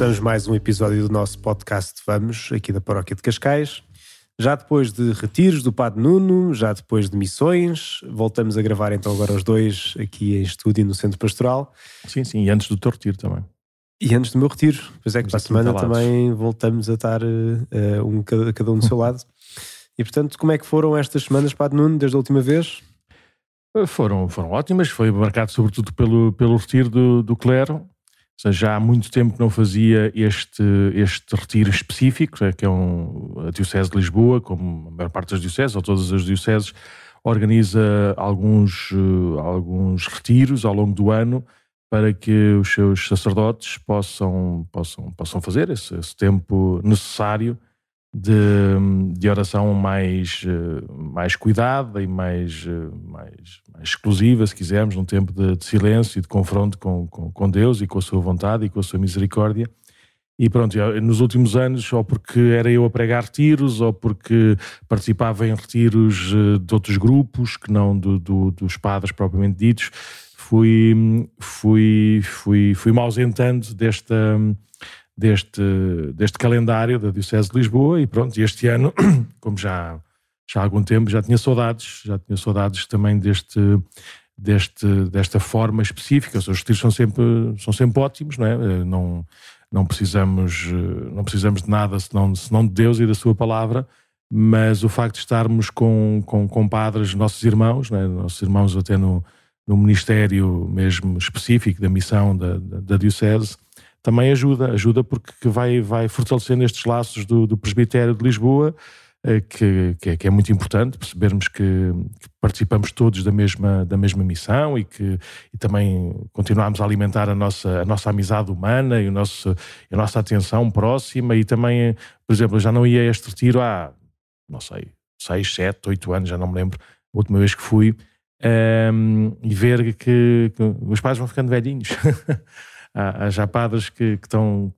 Começamos mais um episódio do nosso podcast Vamos, aqui da Paróquia de Cascais. Já depois de retiros do Padre Nuno, já depois de missões, voltamos a gravar então agora os dois aqui em estúdio no Centro Pastoral. Sim, sim, e antes do teu retiro também. E antes do meu retiro, pois é que para a semana também voltamos a estar uh, um, cada, cada um do seu lado. E portanto, como é que foram estas semanas, Padre Nuno, desde a última vez? Foram, foram ótimas, foi marcado sobretudo pelo, pelo retiro do, do clero, seja, já há muito tempo que não fazia este, este retiro específico, é, que é um, a Diocese de Lisboa, como a maior parte das dioceses, ou todas as dioceses, organiza alguns, uh, alguns retiros ao longo do ano para que os seus sacerdotes possam, possam, possam fazer esse, esse tempo necessário de, de oração mais, uh, mais cuidada e mais, mais, mais exclusiva, se quisermos, num tempo de, de silêncio e de confronto com, com, com, Deus e com a sua vontade e com a sua misericórdia. E pronto, nos últimos anos, ou porque era eu a pregar retiros, ou porque participava em retiros uh, de outros grupos, que não do, do, dos padres propriamente ditos, fui, fui, fui, fui me ausentando desta deste, deste calendário da Diocese de Lisboa e pronto, este ano, como já, já há algum tempo, já tinha saudades, já tinha saudades também deste, deste, desta forma específica. Os retiros são sempre, são sempre ótimos, não é? Não, não, precisamos, não precisamos de nada senão, senão de Deus e da Sua palavra, mas o facto de estarmos com, com, com padres, nossos irmãos, é? nossos irmãos até no, no ministério mesmo específico da missão da, da, da Diocese, também ajuda, ajuda porque vai, vai fortalecendo estes laços do, do presbitério de Lisboa, eh, que, que, é, que, é, muito importante percebermos que, que, participamos todos da mesma, da mesma missão e que e também continuamos a alimentar a nossa, a nossa amizade humana e o nosso, a nossa atenção próxima e também, por exemplo, eu já não ia a este retiro há, não sei, seis, sete, oito anos, já não me lembro, a última vez que fui, um, ehm, e ver que, que os pais vão ficando velhinhos. há, já padres que, estão,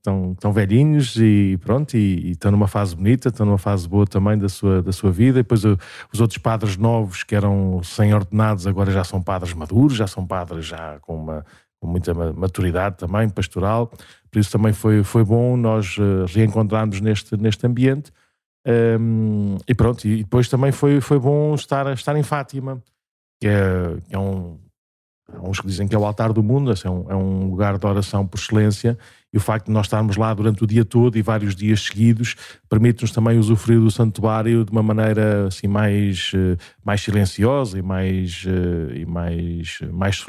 velhinhos e pronto, e, estão numa fase bonita, estão numa fase boa também da sua, da sua vida. E depois os outros padres novos que eram sem-ordenados agora já são padres maduros, já são padres já com uma com muita maturidade também pastoral. Por isso também foi, foi bom nós uh, reencontrarmos neste, neste ambiente. Um, e pronto, e depois também foi, foi bom estar, estar em Fátima, que é, que é um, Há uns que dizem que é o altar do mundo, é um, é um lugar de oração por excelência, e o facto de nós estarmos lá durante o dia todo e vários dias seguidos permite-nos também usufruir do santuário de uma maneira assim mais, eh, mais silenciosa e mais, eh, e mais, mais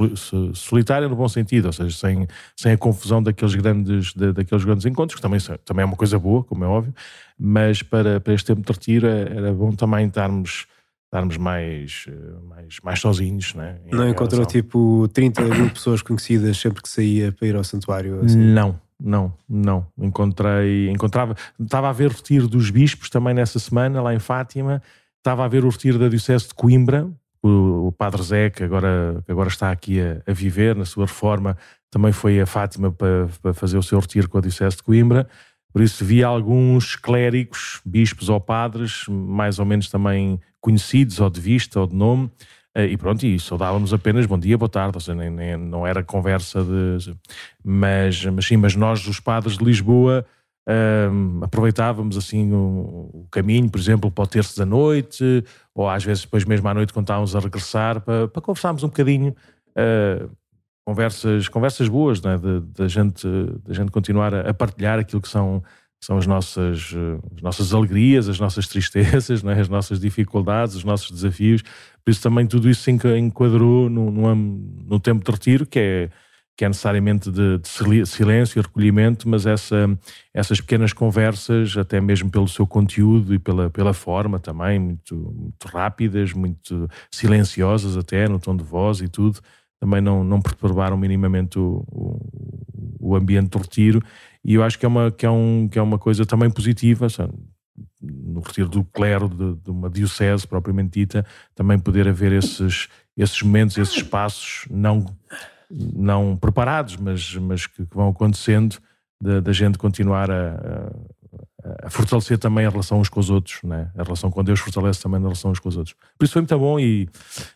solitária no bom sentido, ou seja, sem, sem a confusão daqueles grandes, daqueles grandes encontros, que também, também é uma coisa boa, como é óbvio, mas para, para este tempo de retiro era bom também estarmos estarmos mais, eh, mais, mais sozinhos. Né, não encontrou tipo 30 mil pessoas conhecidas sempre que saía para ir ao santuário? Assim? Não, não, não. Encontrei, encontrava, estava a ver o retiro dos bispos também nessa semana, lá em Fátima, estava a ver o retiro da Diocese de Coimbra, o, o Padre Zé, que agora, que agora está aqui a, a, viver, na sua reforma, também foi a Fátima para, para fazer o seu retiro com a Diocese de Coimbra. Por isso vi alguns clérigos, bispos ou padres, mais ou menos também conhecidos, ou de vista, ou de nome, eh, e pronto, e saudávamos apenas bom dia, boa tarde, ou seja, nem, nem, não era conversa de. Mas, mas sim, mas nós, os padres de Lisboa, ehm, aproveitávamos assim o, o, caminho, por exemplo, para o terço da noite, ou às vezes depois mesmo à noite, quando estávamos a regressar, para, para conversarmos um bocadinho. Uh, conversas, conversas boas, né? da gente, gente continuar a, a, partilhar aquilo que são, são as, nossas, as nossas alegrias, as nossas tristezas, né? as nossas dificuldades, os nossos desafios. Por isso também tudo isso se enquadrou no, no, no tempo de retiro, que é, que é necessariamente de, de, silêncio e recolhimento, mas essa, essas pequenas conversas, até mesmo pelo seu conteúdo e pela, pela forma também, muito, muito rápidas, muito silenciosas até, no tom de voz e tudo, também não, não perturbaram minimamente o, o, o, ambiente do retiro. E eu acho que é uma, que é um, que é uma coisa também positiva, no retiro do clero de, de, uma diocese propriamente dita, também poder haver esses, esses momentos, esses espaços não, não preparados, mas, mas que, que vão acontecendo da gente continuar a, a fortalecer também a relação uns com os outros, né? a relação com Deus fortalece também a relação uns com os outros. Por isso foi muito bom e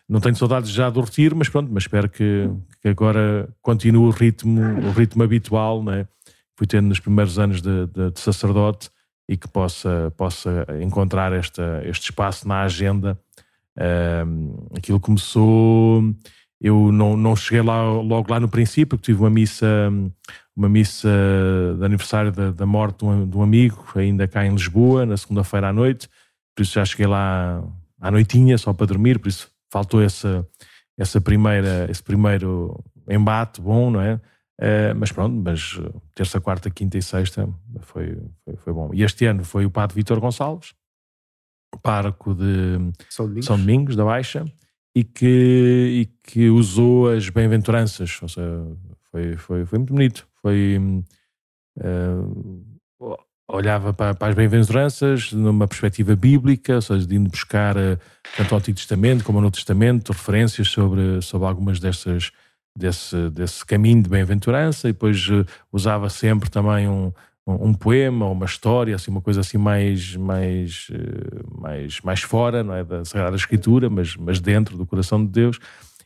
não tenho saudades já do retiro, mas pronto, mas espero que, que agora continue o ritmo, o ritmo habitual, né? fui tendo nos primeiros anos de, de, de sacerdote e que possa, possa encontrar esta, este espaço na agenda. Uh, aquilo começou, eu não, não cheguei lá logo lá no princípio, porque tive uma missa, uma missa de aniversário da, da morte de um, de um, amigo, ainda cá em Lisboa, na segunda-feira à noite, por isso já cheguei lá à noitinha, só para dormir, por isso faltou essa, essa primeira, esse primeiro embate bom, não é? Uh, mas pronto, mas eh, terça, quarta, quinta e sexta foi, foi, foi bom. E este ano foi o padre Vítor Gonçalves, pároco de São Domingos, São Domingos da Baixa, e que, e que usou as bem-aventuranças. Ou seja, foi, foi, foi muito bonito. Foi. Uh, olhava para, para as bem-aventuranças numa perspectiva bíblica, ou seja, de indo buscar tanto o Antigo Testamento como o Novo Testamento, referências sobre, sobre algumas destas desse, desse caminho de bem-aventurança e depois uh, usava sempre também um, um, poema ou uma história, assim, uma coisa assim mais, mais, uh, mais, mais fora não é, da Sagrada Escritura, mas, mas dentro do coração de Deus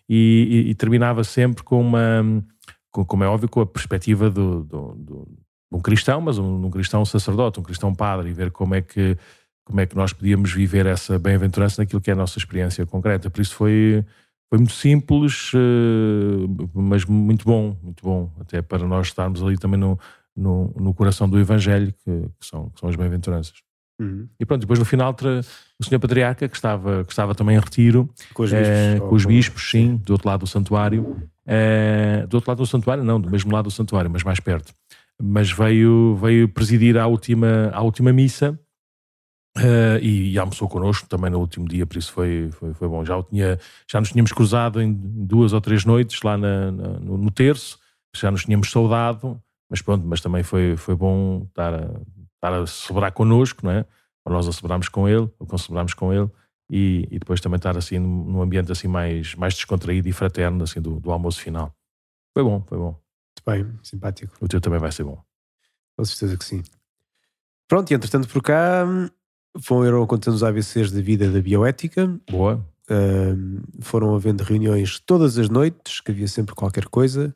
e, e, e terminava sempre com uma, com, como é óbvio, com a perspectiva do, do, do um cristão, mas um, um cristão sacerdote, um cristão padre e ver como é que como é que nós podíamos viver essa bem-aventurança naquilo que é a nossa experiência concreta. Por isso foi foi muito simples, eh, mas muito bom, muito bom, até para nós estarmos ali também no, no, no coração do Evangelho, que, que, são, que são as bem-aventuranças. Uhum. E pronto, depois no final o senhor Patriarca, que estava, que estava também em retiro, com os bispos, é, com os bispos sim, do outro lado do santuário, é, do outro lado do santuário, não, do mesmo lado do santuário, mas mais perto. Mas veio, veio presidir a última, a última missa Uh, e, e, almoçou connosco também no último dia, por isso foi, foi, foi bom. Já, tinha, já nos tínhamos cruzado em duas ou três noites lá na, na, no, no, terço, já nos tínhamos saudado, mas pronto, mas também foi, foi bom estar a, estar a celebrar connosco, não é? Ou nós a celebrarmos com ele, ou celebramos com ele, e, e, depois também estar assim num ambiente assim mais, mais descontraído e fraterno assim do, do almoço final. Foi bom, foi bom. Muito bem, simpático. O teu também vai ser bom. Com certeza que sim. Pronto, e entretanto por cá foram contando os ABCs da vida da bioética. Boa. Uh, foram havendo reuniões todas as noites, que havia sempre qualquer coisa.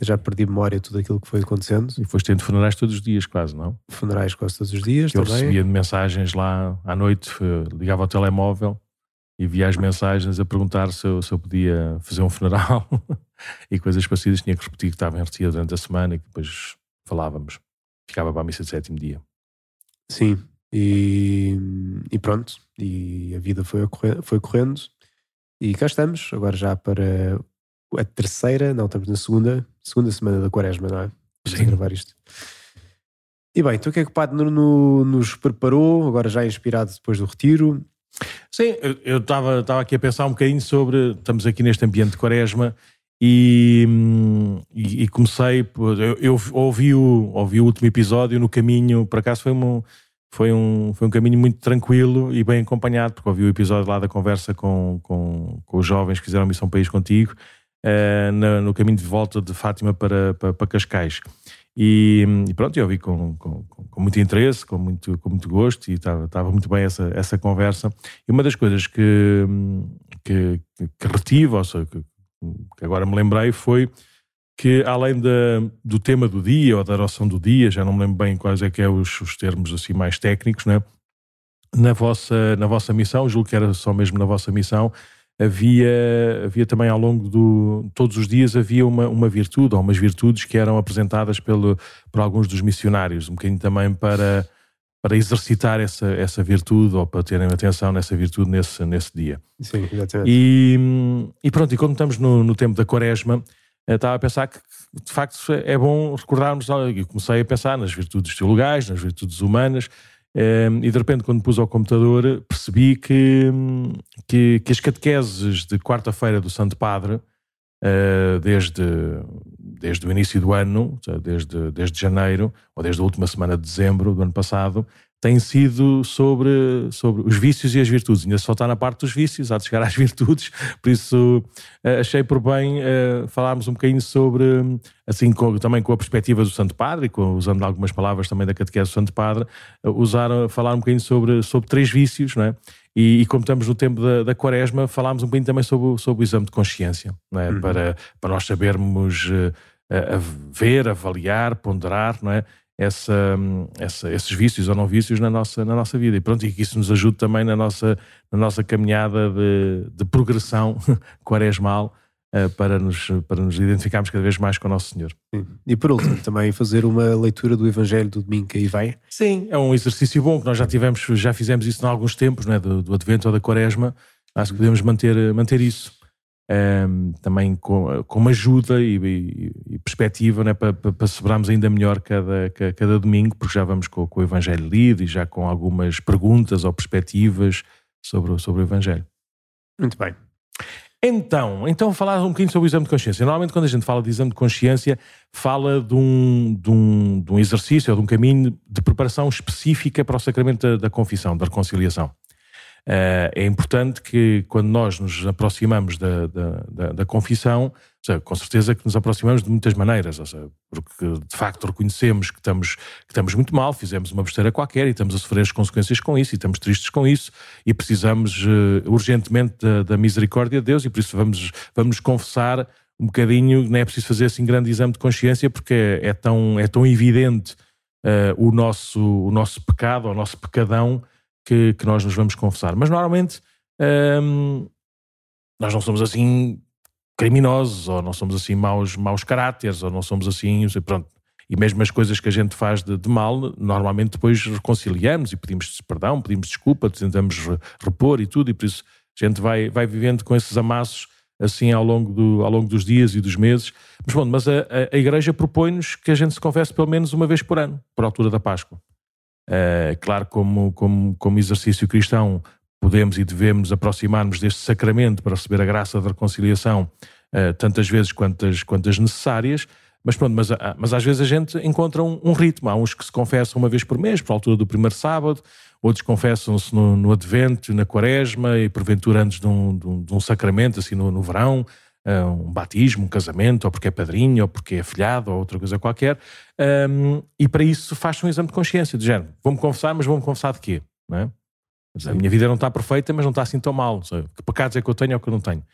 Já perdi memória de tudo aquilo que foi acontecendo. E foste tendo funerais todos os dias, quase, não? Funerais quase todos os dias. Eu recebia mensagens lá à noite, ligava ao telemóvel e via as mensagens a perguntar se eu, se eu podia fazer um funeral e coisas parecidas. Tinha que repetir que estava em retiro durante a semana e que depois falávamos. Ficava para a missa de sétimo dia. Sim, e, e, pronto, e a vida foi, foi correndo. E cá estamos, agora já para a terceira, não, estamos na segunda, segunda semana da quaresma, não é? Sim. gravar isto. E bem, então o que é que o Padre Nuno nos preparou, agora já inspirado depois do retiro? Sim, eu estava aqui a pensar um bocadinho sobre, estamos aqui neste ambiente de quaresma e, e, e comecei, eu, eu, ouvi, o, ouvi o último episódio no caminho, por acaso foi um foi um, foi um caminho muito tranquilo e bem acompanhado, porque ouvi o episódio lá da conversa com, com, com os jovens que fizeram Missão País contigo, uh, no, no, caminho de volta de Fátima para, para, para Cascais. E, e, pronto, eu ouvi com, com, com, muito interesse, com muito, com muito gosto, e estava, muito bem essa, essa conversa. E uma das coisas que, que, que retive, ou seja, que, que agora me lembrei, foi que além do tema do dia ou da oração do dia, já não me lembro bem quais é que é os, os termos assim mais técnicos, né? na vossa na vossa missão, julgo que era só mesmo na vossa missão, havia havia também ao longo do todos os dias havia uma, uma virtude ou umas virtudes que eram apresentadas pelo por alguns dos missionários, um bocadinho também para para exercitar essa, essa virtude ou para terem atenção nessa virtude nesse, nesse dia. Sim, exatamente. E, e pronto, e como estamos no, no tempo da quaresma, estava a pensar que de facto é bom recordarmos, eu comecei a pensar nas virtudes teologais, nas virtudes humanas, ehm, e de repente quando pus ao computador percebi que, que, que as catequeses de quarta-feira do Santo Padre, eh, desde, desde o início do ano, desde, desde janeiro, ou desde a última semana de dezembro do ano passado, tem sido sobre, sobre os vícios e as virtudes. Ainda só está na parte dos vícios, há de chegar às virtudes, por isso uh, achei por bem uh, falarmos um bocadinho sobre, assim, com, também com a perspectiva do Santo Padre, com, usando algumas palavras também da catequese do Santo Padre, uh, usar, falar um bocadinho sobre, sobre três vícios, não é? E, e, como estamos no tempo da, da quaresma, falámos um bocadinho também sobre, sobre o exame de consciência, não é? Uhum. Para, para nós sabermos a ver, avaliar, ponderar, não é? Essa, essa, esses vícios ou não vícios na nossa, na nossa vida. E pronto, e que isso nos ajude também na nossa, na nossa caminhada de, de progressão quaresmal uh, para, nos, para nos identificarmos cada vez mais com o nosso Senhor. Sim. E por último, também fazer uma leitura do Evangelho do domingo que aí vem. Sim, é um exercício bom que nós já tivemos, já fizemos isso em alguns tempos, né, do, do Advento ou da Quaresma. Acho que podemos manter, manter isso um, também com, com ajuda e, e, e perspectiva né, para, para, celebrarmos ainda melhor cada, cada domingo, porque já vamos com, com, o Evangelho lido e já com algumas perguntas ou perspectivas sobre, sobre o Evangelho. Muito bem. Então, então falar um bocadinho sobre o exame de consciência. Normalmente quando a gente fala de exame de consciência, fala de um, de um, de um exercício ou de um caminho de preparação específica para o sacramento da, da confissão, da reconciliação. Uh, é importante que quando nós nos aproximamos da, da, da, da confissão, seja, com certeza que nos aproximamos de muitas maneiras, seja, porque de facto reconhecemos que estamos, que estamos muito mal, fizemos uma besteira qualquer e estamos a sofrer as consequências com isso e estamos tristes com isso e precisamos uh, urgentemente da, da, misericórdia de Deus e por isso vamos, vamos confessar um bocadinho, não é preciso fazer assim grande exame de consciência porque é, é tão, é tão evidente uh, o, nosso, o nosso pecado, o nosso pecadão, que, que nós nos vamos confessar. Mas normalmente hum, nós não somos assim criminosos, ou não somos assim maus, maus caráteres, ou não somos assim, pronto. E mesmo as coisas que a gente faz de, de mal, normalmente depois reconciliamos e pedimos perdão, pedimos desculpa, tentamos repor e tudo, e por isso a gente vai, vai vivendo com esses amassos assim ao longo, do, ao longo dos dias e dos meses. Mas, bom, mas a, a, a Igreja propõe-nos que a gente se confesse pelo menos uma vez por ano, por altura da Páscoa. Uh, claro, como, como, como exercício cristão, podemos e devemos aproximar-nos deste sacramento para receber a graça da reconciliação uh, tantas vezes quantas, quantas necessárias, mas pronto, mas, ah, mas às vezes a gente encontra um, um, ritmo. Há uns que se confessam uma vez por mês, por altura do primeiro sábado, outros confessam-se no, no Advento, na Quaresma e porventura antes de um, de um, de um sacramento, assim no, no verão. Eh, um batismo, um casamento, ou porque é padrinho, ou porque é filhado, ou outra coisa qualquer. Um, e para isso faz um exame de consciência, de género, vou-me confessar, mas vou-me confessar de quê? Não é? A minha vida não está perfeita, mas não está assim tão mal. Que pecados é que eu tenho ou que eu não tenho?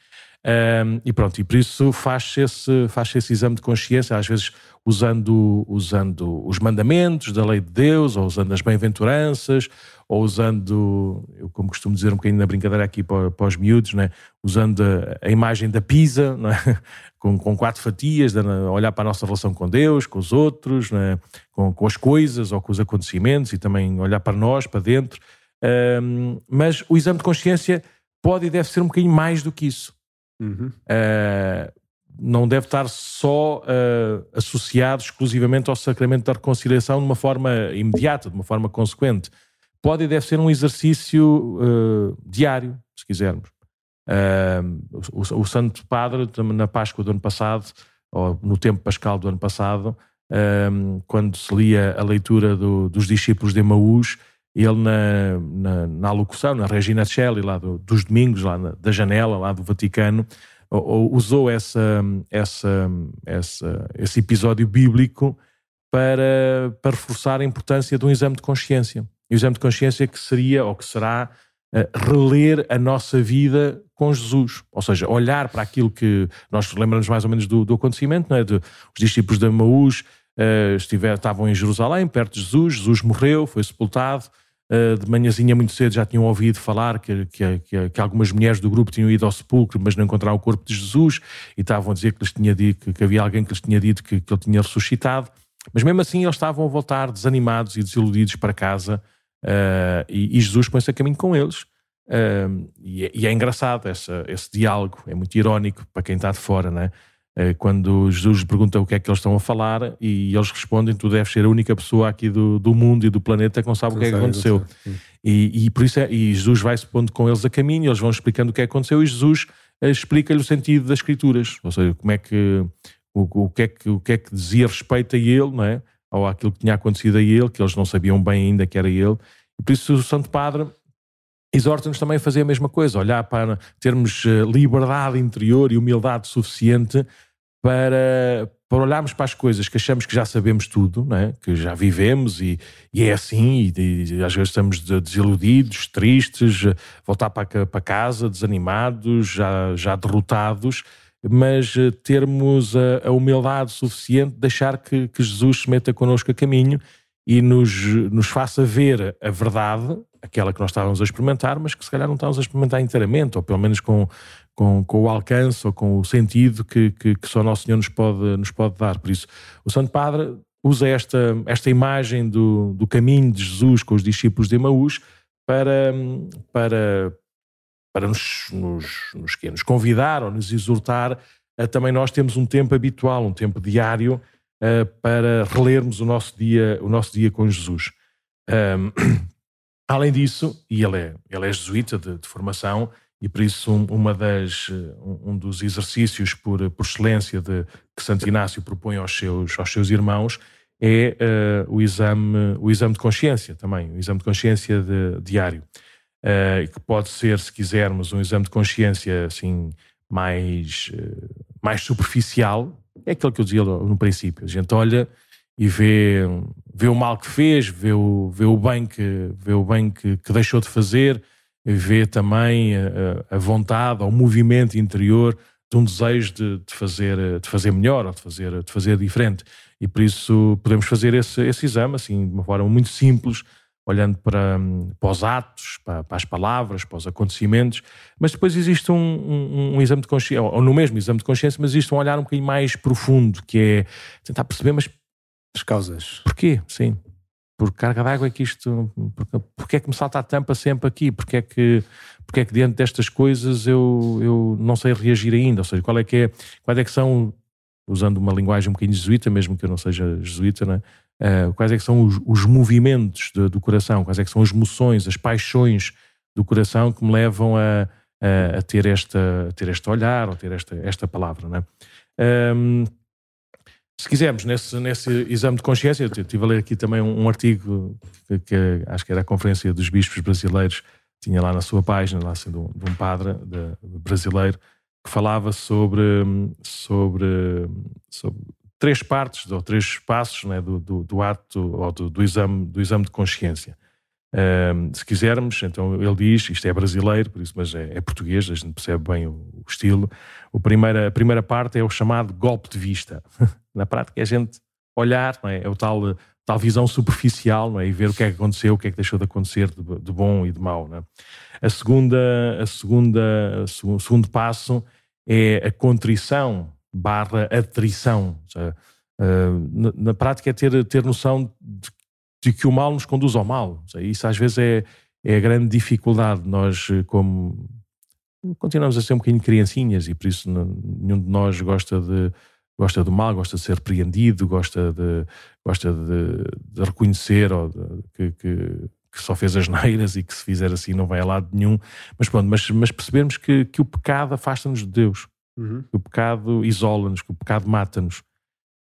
Um, e pronto, e por isso faz esse, faz esse exame de consciência, às vezes usando, usando os mandamentos da lei de Deus, ou usando as bem-aventuranças, ou usando, eu como costumo dizer um bocadinho na brincadeira aqui para, para os miúdos, né? usando a, a imagem da pizza, é? com, com quatro fatias, olhar para a nossa relação com Deus, com os outros, né? com, com as coisas ou com os acontecimentos, e também olhar para nós, para dentro. Um, mas o exame de consciência pode e deve ser um bocadinho mais do que isso. Uhum. Uh, não deve estar só uh, associado exclusivamente ao sacramento da reconciliação de uma forma imediata, de uma forma consequente. Pode e deve ser um exercício uh, diário, se quisermos. O, o, Santo Padre, na Páscoa do ano passado, ou no tempo pascal do ano passado, quando se lia a leitura do, dos discípulos de Emaús, ele na, na, na alocução, na Regina Celli, lá do, dos domingos, lá na, da janela, lá do Vaticano, usou essa, essa, essa, esse episódio bíblico para, para reforçar a importância de um exame de consciência. E o exame de consciência que seria, ou que será, uh, reler a nossa vida com Jesus. Ou seja, olhar para aquilo que nós lembramos mais ou menos do, do acontecimento, não é? De, os discípulos de Maús uh, estiver, estavam em Jerusalém, perto de Jesus, Jesus morreu, foi sepultado, de manhãzinha muito cedo já tinham ouvido falar que, que, que, que, algumas mulheres do grupo tinham ido ao sepulcro, mas não encontraram o corpo de Jesus e estavam a dizer que, lhes tinha dito, que, havia alguém que lhes tinha dito que, ele tinha ressuscitado. Mas mesmo assim eles estavam a voltar desanimados e desiludidos para casa uh, e, e, Jesus põe-se a caminho com eles. Uh, e, é, e, é, engraçado essa, esse diálogo, é muito irónico para quem está de fora, não é? Eh, quando Jesus pergunta o que é que eles estão a falar e eles respondem: Tu deves ser a única pessoa aqui do, do mundo e do planeta que não sabe o que é que aconteceu. E, e, por isso é, e Jesus vai se pondo com eles a caminho, eles vão explicando o que é que aconteceu e Jesus eh, explica-lhe o sentido das Escrituras, ou seja, como é que o, o, que é que o que é que dizia respeito a ele, não é? Ou aquilo que tinha acontecido a ele, que eles não sabiam bem ainda que era ele. E por isso o Santo Padre exorta-nos também a fazer a mesma coisa, olhar para termos eh, liberdade interior e humildade suficiente para, para olharmos para as coisas que achamos que já sabemos tudo, é? que já vivemos e, e é assim, e, e, às vezes estamos desiludidos, tristes, voltar para, para casa, desanimados, já, já derrotados, mas uh, termos a, a, humildade suficiente de deixar que, que Jesus se meta connosco a caminho e nos, nos faça ver a verdade, aquela que nós estávamos a experimentar, mas que se calhar não estávamos a experimentar inteiramente, ou pelo menos com, com, com o alcance ou com o sentido que, que, que só Nosso Senhor nos pode, nos pode dar. Por isso, o Santo Padre usa esta, esta imagem do, do caminho de Jesus com os discípulos de Emaús para, para, para nos, nos, nos, nos convidar ou nos exortar a também nós temos um tempo habitual, um tempo diário uh, para relermos o nosso dia, o nosso dia com Jesus. além disso, e ele é, ele é jesuíta de, de formação, e por isso um, uma das, um dos exercícios por, por excelência de, que Santo Inácio propõe aos seus, aos seus irmãos é uh, o, exame, o exame de consciência também, o exame de consciência de, diário, uh, que pode ser, se quisermos, um exame de consciência assim mais, uh, mais superficial, é aquilo que eu dizia no princípio, a gente olha e vê, vê o mal que fez, vê o, vê o bem, que, vê o bem que, que deixou de fazer, vê também a, a vontade, o movimento interior de um desejo de, de, fazer, de fazer melhor ou de fazer, de fazer diferente. E por isso podemos fazer esse, esse exame assim, de uma forma muito simples, olhando para, para os atos, para, para, as palavras, para os acontecimentos, mas depois existe um, um, um, exame de consciência, ou no mesmo exame de consciência, mas existe um olhar um bocadinho mais profundo, que é tentar perceber, mas as causas. Porquê? Sim por carga d'água é que isto. Porque é que me salta a tampa sempre aqui? Porque é que, porque é que diante destas coisas eu, eu não sei reagir ainda? Ou seja, qual é que é, quais é que são, usando uma linguagem um bocadinho jesuíta, mesmo que eu não seja jesuíta, né? Uh, quais é que são os, os movimentos de, do coração? Quais é que são as emoções, as paixões do coração que me levam a, a, a ter, esta, a ter este olhar ou ter esta, esta palavra, né? Se quisermos, nesse, nesse exame de consciência, eu estive a ler aqui também um, um artigo que, que, acho que era a Conferência dos Bispos Brasileiros, tinha lá na sua página, lá sendo de um padre de, brasileiro, que falava sobre, sobre, sobre três partes ou três passos né, do, do, do, ato ou do, do, exame, do exame de consciência. Um, se quisermos, então ele diz, isto é brasileiro, por isso, mas é, é português, a gente percebe bem o, o estilo. O primeira, a primeira parte é o chamado golpe de vista. Na prática é a gente olhar, não é? é o tal, tal visão superficial não é? e ver o que é que aconteceu, o que é que deixou de acontecer de, de bom e de mau. Não é? A segunda, a segunda, o segundo passo é a contrição barra atrição. Seja, na, na, prática é ter, ter noção de, de, que o mal nos conduz ao mal. Seja, isso às vezes é, é a grande dificuldade. Nós, como continuamos a ser um bocadinho criancinhas e por isso nenhum de nós gosta de gosta do mal, gosta de ser repreendido, gosta de, gosta de, de reconhecer ou de, que, que, que, só fez as neiras e que se fizer assim não vai a lado nenhum. Mas pronto, mas, mas percebermos que, que o pecado afasta-nos de Deus, uhum. que o pecado isola-nos, que o pecado mata-nos.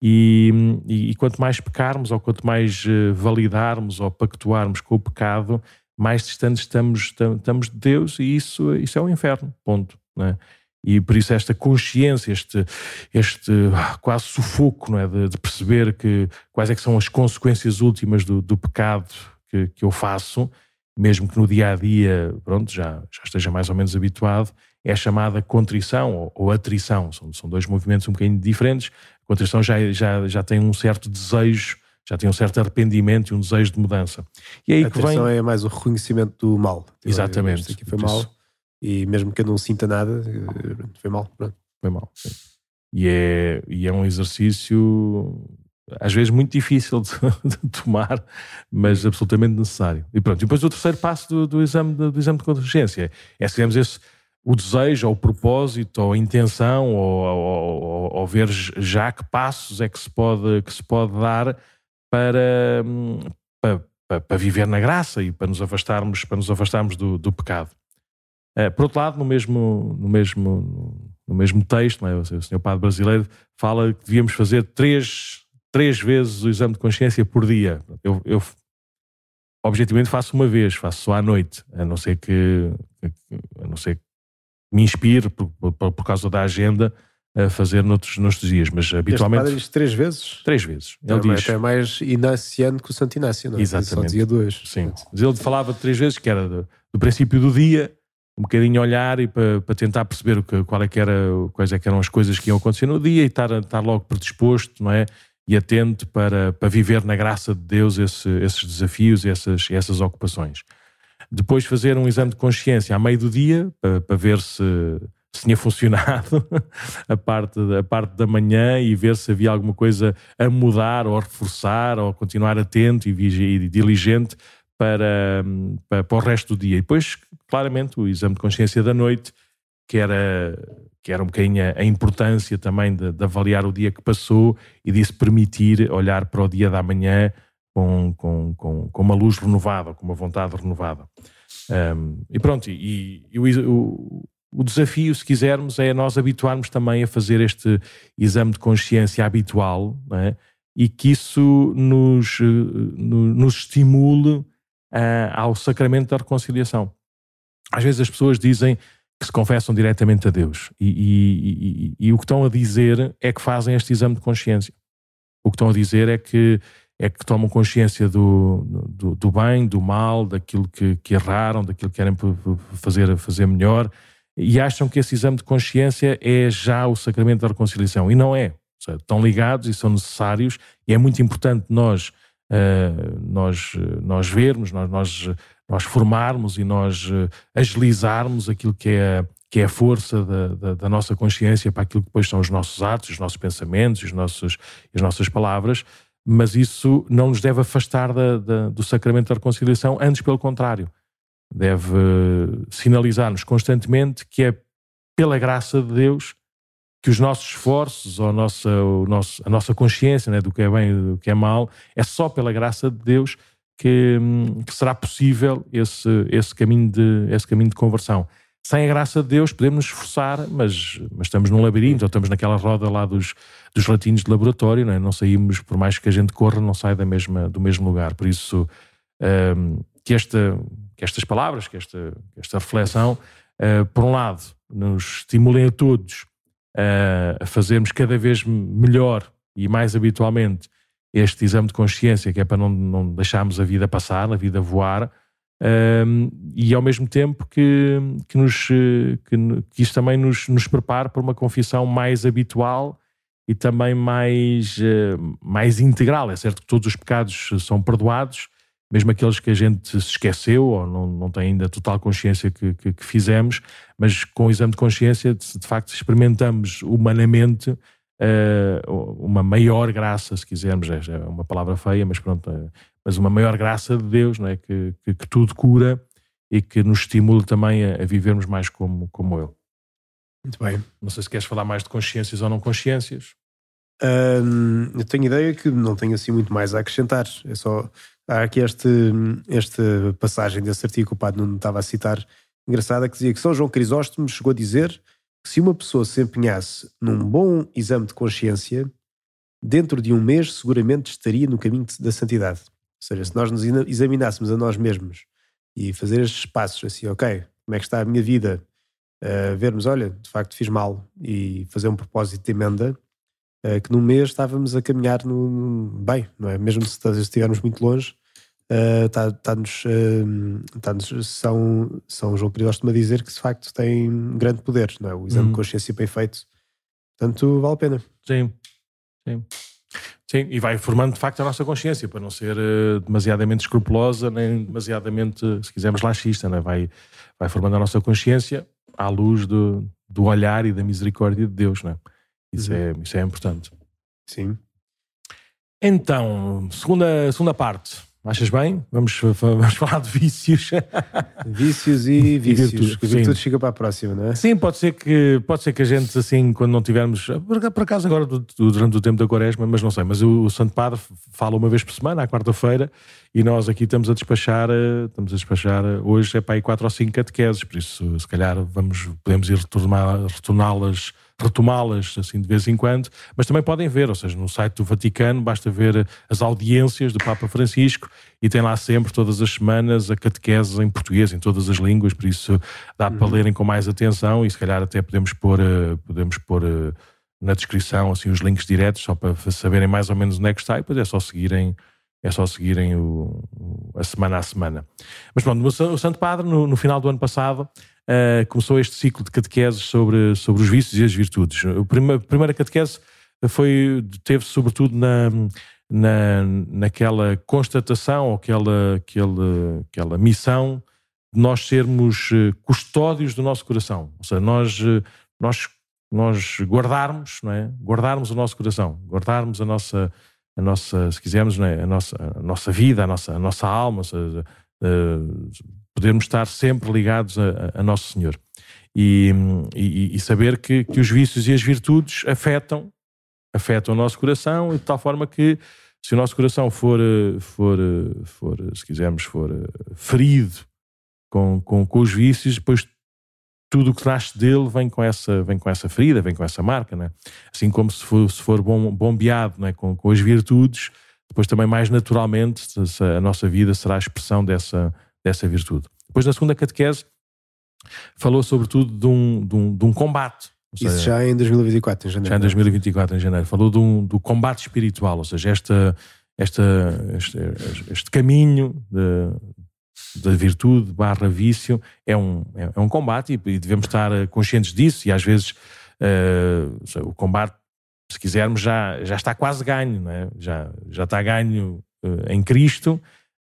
E, e, e, quanto mais pecarmos, ou quanto mais uh, validarmos ou pactuarmos com o pecado, mais distantes estamos, estamos de Deus, e isso, isso é o um inferno. Ponto. Né? E por isso esta consciência, este, este ah, quase sufoco não é? de, de perceber que, quais é que são as consequências últimas do, do pecado que, que, eu faço, mesmo que no dia a dia pronto, já, já esteja mais ou menos habituado, é chamada contrição ou, ou atrição. São, são dois movimentos um bocadinho diferentes. A contrição já, já, já tem um certo desejo, já tem um certo arrependimento e um desejo de mudança. E aí a que vem... é mais o reconhecimento do mal. Exatamente. Isto aqui foi mal. E mesmo que eu não sinta nada, eh, foi mal. Pronto. Foi mal, sim. E é, e é um exercício às vezes muito difícil de, de, tomar, mas absolutamente necessário. E pronto, depois o terceiro passo do, do exame, do, do, exame de consciência é, se digamos, esse, o desejo, ou o propósito, ou a intenção, ou, ou, ou, ou, ver já que passos é que se pode, que se pode dar para, hum, para, para viver na graça e para nos afastarmos, para nos afastarmos do, do pecado. Uh, por outro lado, no mesmo, no mesmo, no mesmo texto, é? o senhor padre brasileiro fala que devíamos fazer três, três vezes o exame de consciência por dia. Eu, eu objetivamente faço uma vez, faço só à noite, a não ser que, a não ser que me inspire por, por, por causa da agenda a fazer noutros, noutros dias, mas habitualmente. Este padre diz três vezes? Três vezes. Ele então, diz. Até mais inaciano que o Santo Inácio, não é? Exatamente. Só dizia duas. Sim. Mas ele falava três vezes, que era do, do princípio do dia, um bocadinho olhar e para, para tentar perceber o que, qual é que era, quais é que eram as coisas que iam acontecer no dia e estar, estar logo predisposto, não é? E atento para, para viver na graça de Deus esse, esses desafios essas, essas ocupações. Depois fazer um exame de consciência à meio do dia para, para ver se, se tinha funcionado a parte, a parte da manhã e ver se havia alguma coisa a mudar ou a reforçar ou continuar atento e, e diligente para, para, para, o resto do dia. E depois, claramente, o exame de consciência da noite, que era, que era um bocadinho a, importância também de, de, avaliar o dia que passou e de se permitir olhar para o dia da manhã com, com, com, com uma luz renovada, com uma vontade renovada. Um, e pronto, e, e o, o, desafio, se quisermos, é nós habituarmos também a fazer este exame de consciência habitual é? e que isso nos, nos estimule uh, ao sacramento da reconciliação. Às vezes as pessoas dizem que se confessam diretamente a Deus e, e, e, e, o que estão a dizer é que fazem este exame de consciência. O que estão a dizer é que é que tomam consciência do, do, do bem, do mal, daquilo que, que, erraram, daquilo que querem fazer, fazer melhor e acham que esse exame de consciência é já o sacramento da reconciliação. E não é. Seja, estão ligados e são necessários e é muito importante nós uh, nós, nós vermos, nós, nós, nós formarmos e nós uh, agilizarmos aquilo que é, que é a força da, da, da, nossa consciência para aquilo que depois são os nossos atos, os nossos pensamentos, os nossos, as nossas palavras, mas isso não nos deve afastar da, da, do sacramento da reconciliação, antes pelo contrário. Deve sinalizar-nos constantemente que é pela graça de Deus que os nossos esforços, ou a nossa, nosso, a nossa consciência né, do que é bem e do que é mal, é só pela graça de Deus que, que, será possível esse, esse, caminho de, esse caminho de conversão. Sem a graça de Deus podemos nos esforçar, mas, mas estamos num labirinto, ou estamos naquela roda lá dos, dos ratinhos de laboratório, não, é? não saímos, por mais que a gente corra, não sai da mesma, do mesmo lugar. Por isso, um, que, esta, que estas palavras, que esta, esta reflexão, uh, por um lado, nos estimulem a todos a fazermos cada vez melhor e mais habitualmente este exame de consciência, que é para não, não deixarmos a vida passar, a vida voar, um, e ao mesmo tempo que, que, nos, que, que isto também nos, nos prepare para uma confissão mais habitual e também mais, uh, mais integral. É certo que todos os pecados são perdoados, mesmo aqueles que a gente se esqueceu ou não, não tem ainda total consciência que, que, que fizemos, mas com o exame de consciência, de, de facto, experimentamos humanamente uh, uma maior graça, se quisermos, é, é uma palavra feia, mas pronto, é, mas uma maior graça de Deus, não é? que, que, que tudo cura e que nos estimula também a, a, vivermos mais como, como Ele. Muito bem. Não sei se queres falar mais de consciências ou não consciências. eu tenho ideia que não tenho assim muito mais a acrescentar. É só Há aqui este, esta passagem desse artigo que o Padre não estava a citar, engraçada, que dizia que São João Crisóstomo chegou a dizer que se uma pessoa se empenhasse num bom exame de consciência, dentro de um mês seguramente estaria no caminho da santidade. Ou seja, se nós nos examinássemos a nós mesmos e fazer estes passos assim, ok, como é que está a minha vida, uh, vermos, olha, de facto fiz mal e fazer um propósito de emenda, uh, que num mês estávamos a caminhar no, bem, não é? Mesmo se estivermos muito longe, uh, tá, tá-nos, uh, tá-nos São, São João Crisóstomo a dizer que de facto tem grande poder, não é? O exame uhum. de consciência bem feito. Portanto, vale a pena. Sim, sim. Sim, e vai formando de facto a nossa consciência para não ser uh, demasiadamente escrupulosa nem demasiadamente, se quisermos, laxista, né? vai, vai formando a nossa consciência à luz do, do olhar e da misericórdia de Deus. Né? Isso, uhum. é, isso é importante. Sim. Então, segunda, segunda parte. Achas bem? Vamos, vamos falar de vícios. vícios e vícios. E virtudes, virtudes fica para a próxima, não é? Sim, pode ser que, pode ser que a gente, assim, quando não tivermos. Por acaso, agora, durante o tempo da Quaresma, mas não sei. Mas o, o Santo Padre fala uma vez por semana, à quarta-feira, e nós aqui estamos a despachar. Eh, estamos a despachar. Eh, hoje é para aí quatro ou cinco catequeses, por isso, se calhar, vamos, podemos ir retorná-las retomá-las assim de vez em quando, mas também podem ver, ou seja, no site do Vaticano basta ver as audiências do Papa Francisco e tem lá sempre, todas as semanas, a catequese em português, em todas as línguas, por isso dá uhum. para lerem com mais atenção e se calhar até podemos pôr, eh, podemos pôr eh, na descrição assim, os links diretos, só para saberem mais ou menos onde é que está e depois é só seguirem é só seguirem o, a semana a semana. Mas pronto, o Santo Padre, no, no final do ano passado, uh, começou este ciclo de catequeses sobre, sobre os vícios e as virtudes. A primeira, a primeira catequese foi, teve sobretudo na, na, naquela constatação, ou aquela, aquela, aquela missão de nós sermos eh, custódios do nosso coração. Ou seja, nós, eh, nós, nós guardarmos, não é? guardarmos o nosso coração, guardarmos a nossa, a nossa se quisermos, é? a, nossa, a nossa vida, a nossa, a nossa alma, seja, uh, podermos estar sempre ligados a, a Nosso Senhor. E, e, e, saber que, que os vícios e as virtudes afetam afetam o nosso coração de tal forma que se o nosso coração for, for, for se quisermos, for ferido com, com, com os vícios, depois tudo o que nasce dele vem com essa, vem com essa ferida, vem com essa marca, né? assim como se for, se for bom, bombeado né? com, com as virtudes, depois também mais naturalmente a nossa vida será a expressão dessa, dessa virtude. Depois na segunda catequese falou sobretudo de um, de um, de um combate Seja, Isso já em 2024, em janeiro. Já em 2024, em janeiro. Falou de um, do combate espiritual, ou seja, esta, esta, este, este caminho da virtude barra vício é um, é, é um combate e, e, devemos estar conscientes disso e às vezes uh, o combate, se quisermos, já, já está quase ganho, não é? já, já está ganho uh, em Cristo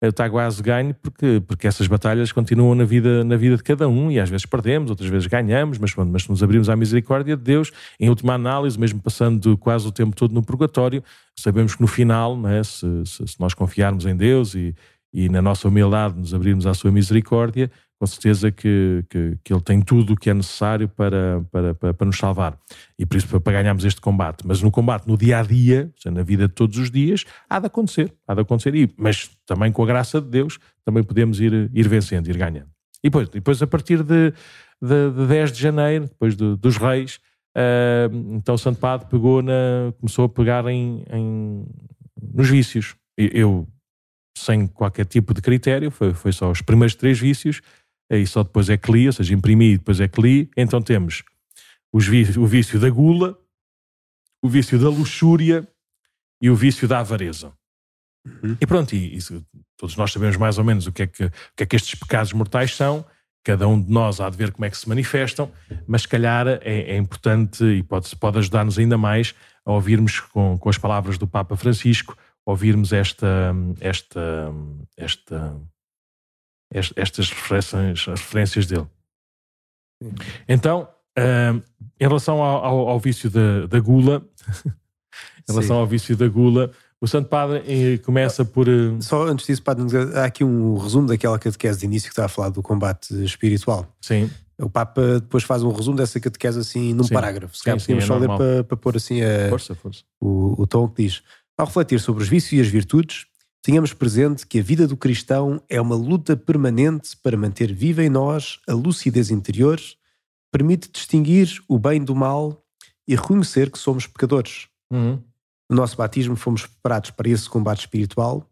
está quase ganho porque, porque essas batalhas continuam na vida, na vida de cada um e às vezes perdemos, outras vezes ganhamos, mas, mas se nos abrimos à misericórdia de Deus, em última análise, mesmo passando quase o tempo todo no purgatório, sabemos que no final, é? se, se, se nós confiarmos em Deus e, e na nossa humildade nos abrirmos à sua misericórdia, com certeza que, que, que, Ele tem tudo o que é necessário para, para, para, para, nos salvar. E por isso, para ganharmos este combate. Mas no combate, no dia a dia, na vida de todos os dias, há de acontecer. Há de acontecer. E, mas também com a graça de Deus, também podemos ir, ir vencendo, ir ganhando. E depois, depois a partir de, de, de 10 de janeiro, depois de, dos Reis, uh, então Santo Padre pegou na, começou a pegar em, em nos vícios. Eu, sem qualquer tipo de critério, foi, foi só os primeiros três vícios aí só depois é que li, ou seja, imprimi e depois é que li. Então temos os o vício da gula, o vício da luxúria e o vício da avareza. Uhum. E pronto, e, isso, todos nós sabemos mais ou menos o que, é que, o que é que estes pecados mortais são. Cada um de nós há de ver como é que se manifestam, mas se calhar é, é importante e pode, pode ajudar-nos ainda mais a ouvirmos com, com as palavras do Papa Francisco, ouvirmos esta, esta, esta estas referências, as referências dele. Então, uh, em relação ao, ao, ao vício da, da gula, em relação Sim. ao vício da gula, o Santo Padre eh, começa por. Uh... Só antes disso, Padre, há aqui um resumo daquela catequese de início que está a falar do combate espiritual. Sim. O Papa depois faz um resumo dessa catequese assim num sim. parágrafo. Se calhar podemos é só ler para, para pôr assim a, força, força. O, o tom que diz. Ao refletir sobre os vícios e as virtudes, Tenhamos presente que a vida do cristão é uma luta permanente para manter viva em nós a lucidez interior, permite distinguir o bem do mal e reconhecer que somos pecadores. Uhum. No nosso batismo fomos preparados para esse combate espiritual,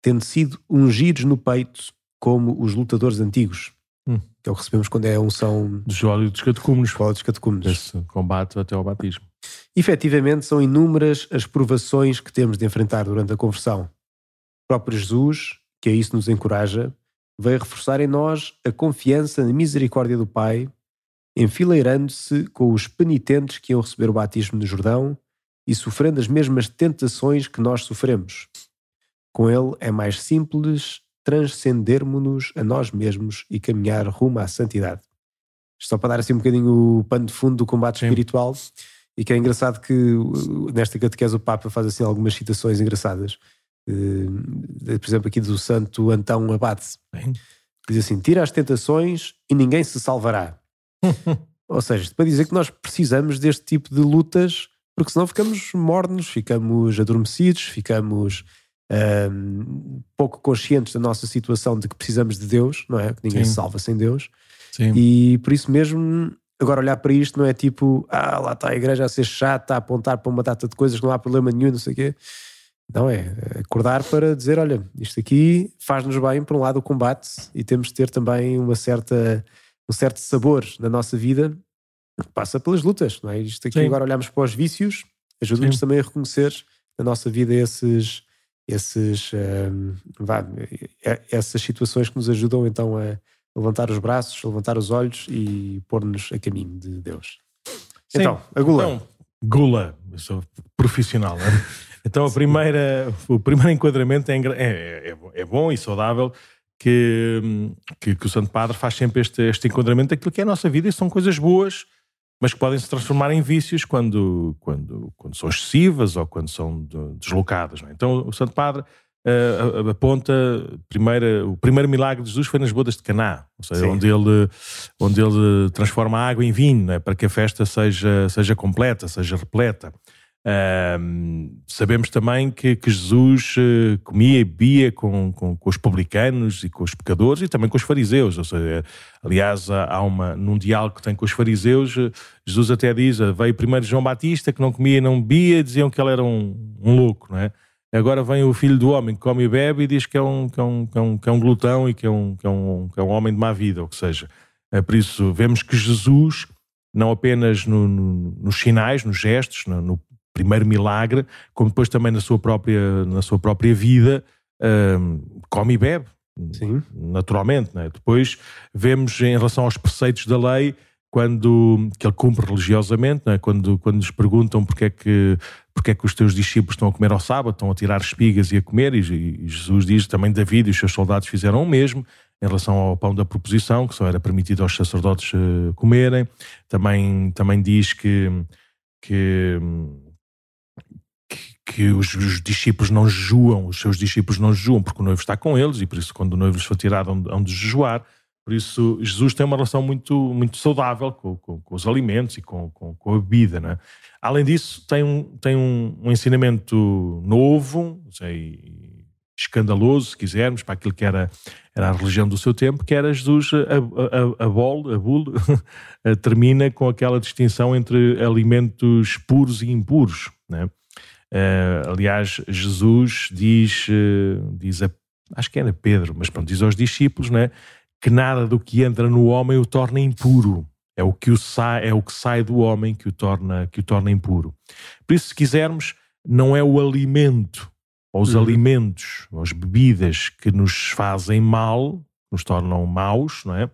tendo sido ungidos no peito como os lutadores antigos. Uhum. Que é o que recebemos quando é a unção do óleo dos catecúmenos. Óleo dos catecúmenos. Esse combate até ao batismo. Efetivamente, são inúmeras as provações que temos de enfrentar durante a conversão próprio Jesus, que a isso nos encoraja, veio reforçar em nós a confiança na misericórdia do Pai, enfileirando-se com os penitentes que iam receber o batismo no Jordão e sofrendo as mesmas tentações que nós sofremos. Com ele é mais simples transcendermos-nos a nós mesmos e caminhar rumo à santidade. Só para dar assim um bocadinho o pano de fundo do combate Sim. espiritual, e que é engraçado que nesta catequese o Papa faz assim algumas citações engraçadas. Uh, por exemplo, aqui do Santo Antão Abade. Diz assim: tira as tentações e ninguém se salvará. Ou seja, para dizer que nós precisamos deste tipo de lutas, porque senão ficamos mornos, ficamos adormecidos, ficamos um, pouco conscientes da nossa situação de que precisamos de Deus, não é? Que ninguém Sim. se salva sem Deus. Sim. E por isso mesmo, agora olhar para isto não é tipo, ah, lá está a igreja a ser chata, a apontar para uma data de coisas que não há problema nenhum, não sei o quê. Não é, acordar para dizer, olha, isto aqui faz-nos bem, por um lado, o combate e temos de ter também uma certa, um certo sabor na nossa vida que passa pelas lutas, não é? Isto aqui Sim. agora olhamos para os vícios, ajuda-nos também a reconhecer na nossa vida esses, esses, um, vá, essas situações que nos ajudam então a, levantar os braços, levantar os olhos e pôr-nos a caminho de Deus. Sim. Então, a gula. Então, gula, eu sou profissional. Então, a primeira, o primeiro enquadramento é, é, é, é bom e saudável que, que, que, o Santo Padre faz sempre este, este enquadramento daquilo que é a nossa vida e são coisas boas, mas que podem se transformar em vícios quando, quando, quando são excessivas ou quando são deslocadas. É? Então, o Santo Padre uh, aponta primeira, o primeiro milagre de Jesus foi nas bodas de Caná, ou seja, onde ele, onde ele transforma a água em vinho, é? para que a festa seja, seja completa, seja repleta. Uh, sabemos também que, que Jesus uh, comia e bebia com, com, com, os publicanos e com os pecadores e também com os fariseus. Ou seja, aliás, há uma, num diálogo que tem com os fariseus, uh, Jesus até diz: uh, veio primeiro João Batista que não comia e não bebia, diziam que ele era um, um louco, não é? Agora vem o filho do homem que come e bebe e diz que é um, que é um, que é um, é um glutão e que é um, que, é um, que é um homem de má vida, ou seja. É por isso, vemos que Jesus, não apenas no, no, nos sinais, nos gestos, no, primeiro milagre, como depois também na sua própria, na sua própria vida, um, come e bebe. Sim. Naturalmente. Né? Depois vemos em relação aos preceitos da lei quando que ele cumpre religiosamente, é? quando, quando nos perguntam porque é, que, porque é que os teus discípulos estão a comer ao sábado, estão a tirar espigas e a comer, e, e Jesus diz também David e os seus soldados fizeram o mesmo em relação ao pão da proposição, que só era permitido aos sacerdotes uh, comerem. Também, também diz que, que, que, que os, os, discípulos não jejuam, os seus discípulos não jejuam porque o noivo está com eles, e por isso quando o noivo lhes for tirado hão de jejuar. Por isso, Jesus tem uma relação muito, muito saudável com, com, com os alimentos e com, com, a bebida. Né? Além disso, tem um, tem um, um ensinamento novo, sei, escandaloso, se quisermos, para aquilo que era, era a religião do seu tempo, que era Jesus, a, a, a bol, a bul, termina com aquela distinção entre alimentos puros e impuros. Né? Uh, aliás, Jesus diz, uh, diz a, acho que era Pedro, mas pronto, diz aos discípulos, né? que nada do que entra no homem o torna impuro. É o que, o sai, é o que sai do homem que o, torna, que o torna impuro. Por isso, se quisermos, não é o alimento, ou os uhum. alimentos, ou as bebidas que nos fazem mal, nos tornam maus, não é?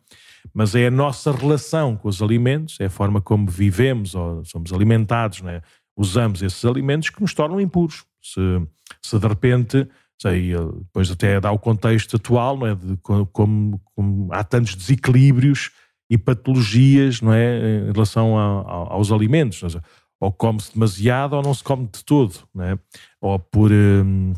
Mas é a nossa relação com os alimentos, é a forma como vivemos ou somos alimentados, não é? Usamos esses alimentos que nos tornam impuros. Se, se de repente sei, depois até dá o contexto atual, não é? De como, como há tantos desequilíbrios e patologias, não é? Em relação a, a, aos alimentos. Ou come-se demasiado ou não se come de todo, não é? Ou por, um,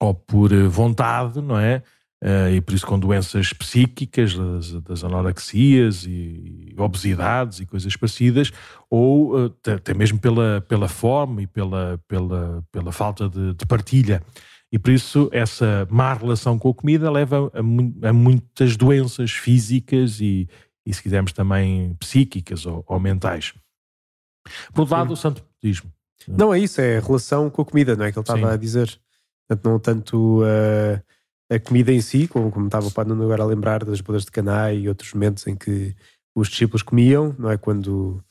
ou por vontade, não é? Uh, e por isso com doenças psíquicas, das, das anorexias e, obesidades e coisas parecidas, ou uh, até mesmo pela, pela fome e pela, pela, pela falta de, de partilha. E por isso essa má relação com a comida leva a, a muitas doenças físicas e, e, se quisermos, também psíquicas ou, ou mentais. Por outro lado, Sim. o santo budismo. Não, é isso, é a relação com a comida, não é que ele estava Sim. a dizer. Portanto, não tanto uh, a comida em si, como, como estava o Padre agora a lembrar das bodas de Caná e outros momentos em que os discípulos comiam, não é? Quando,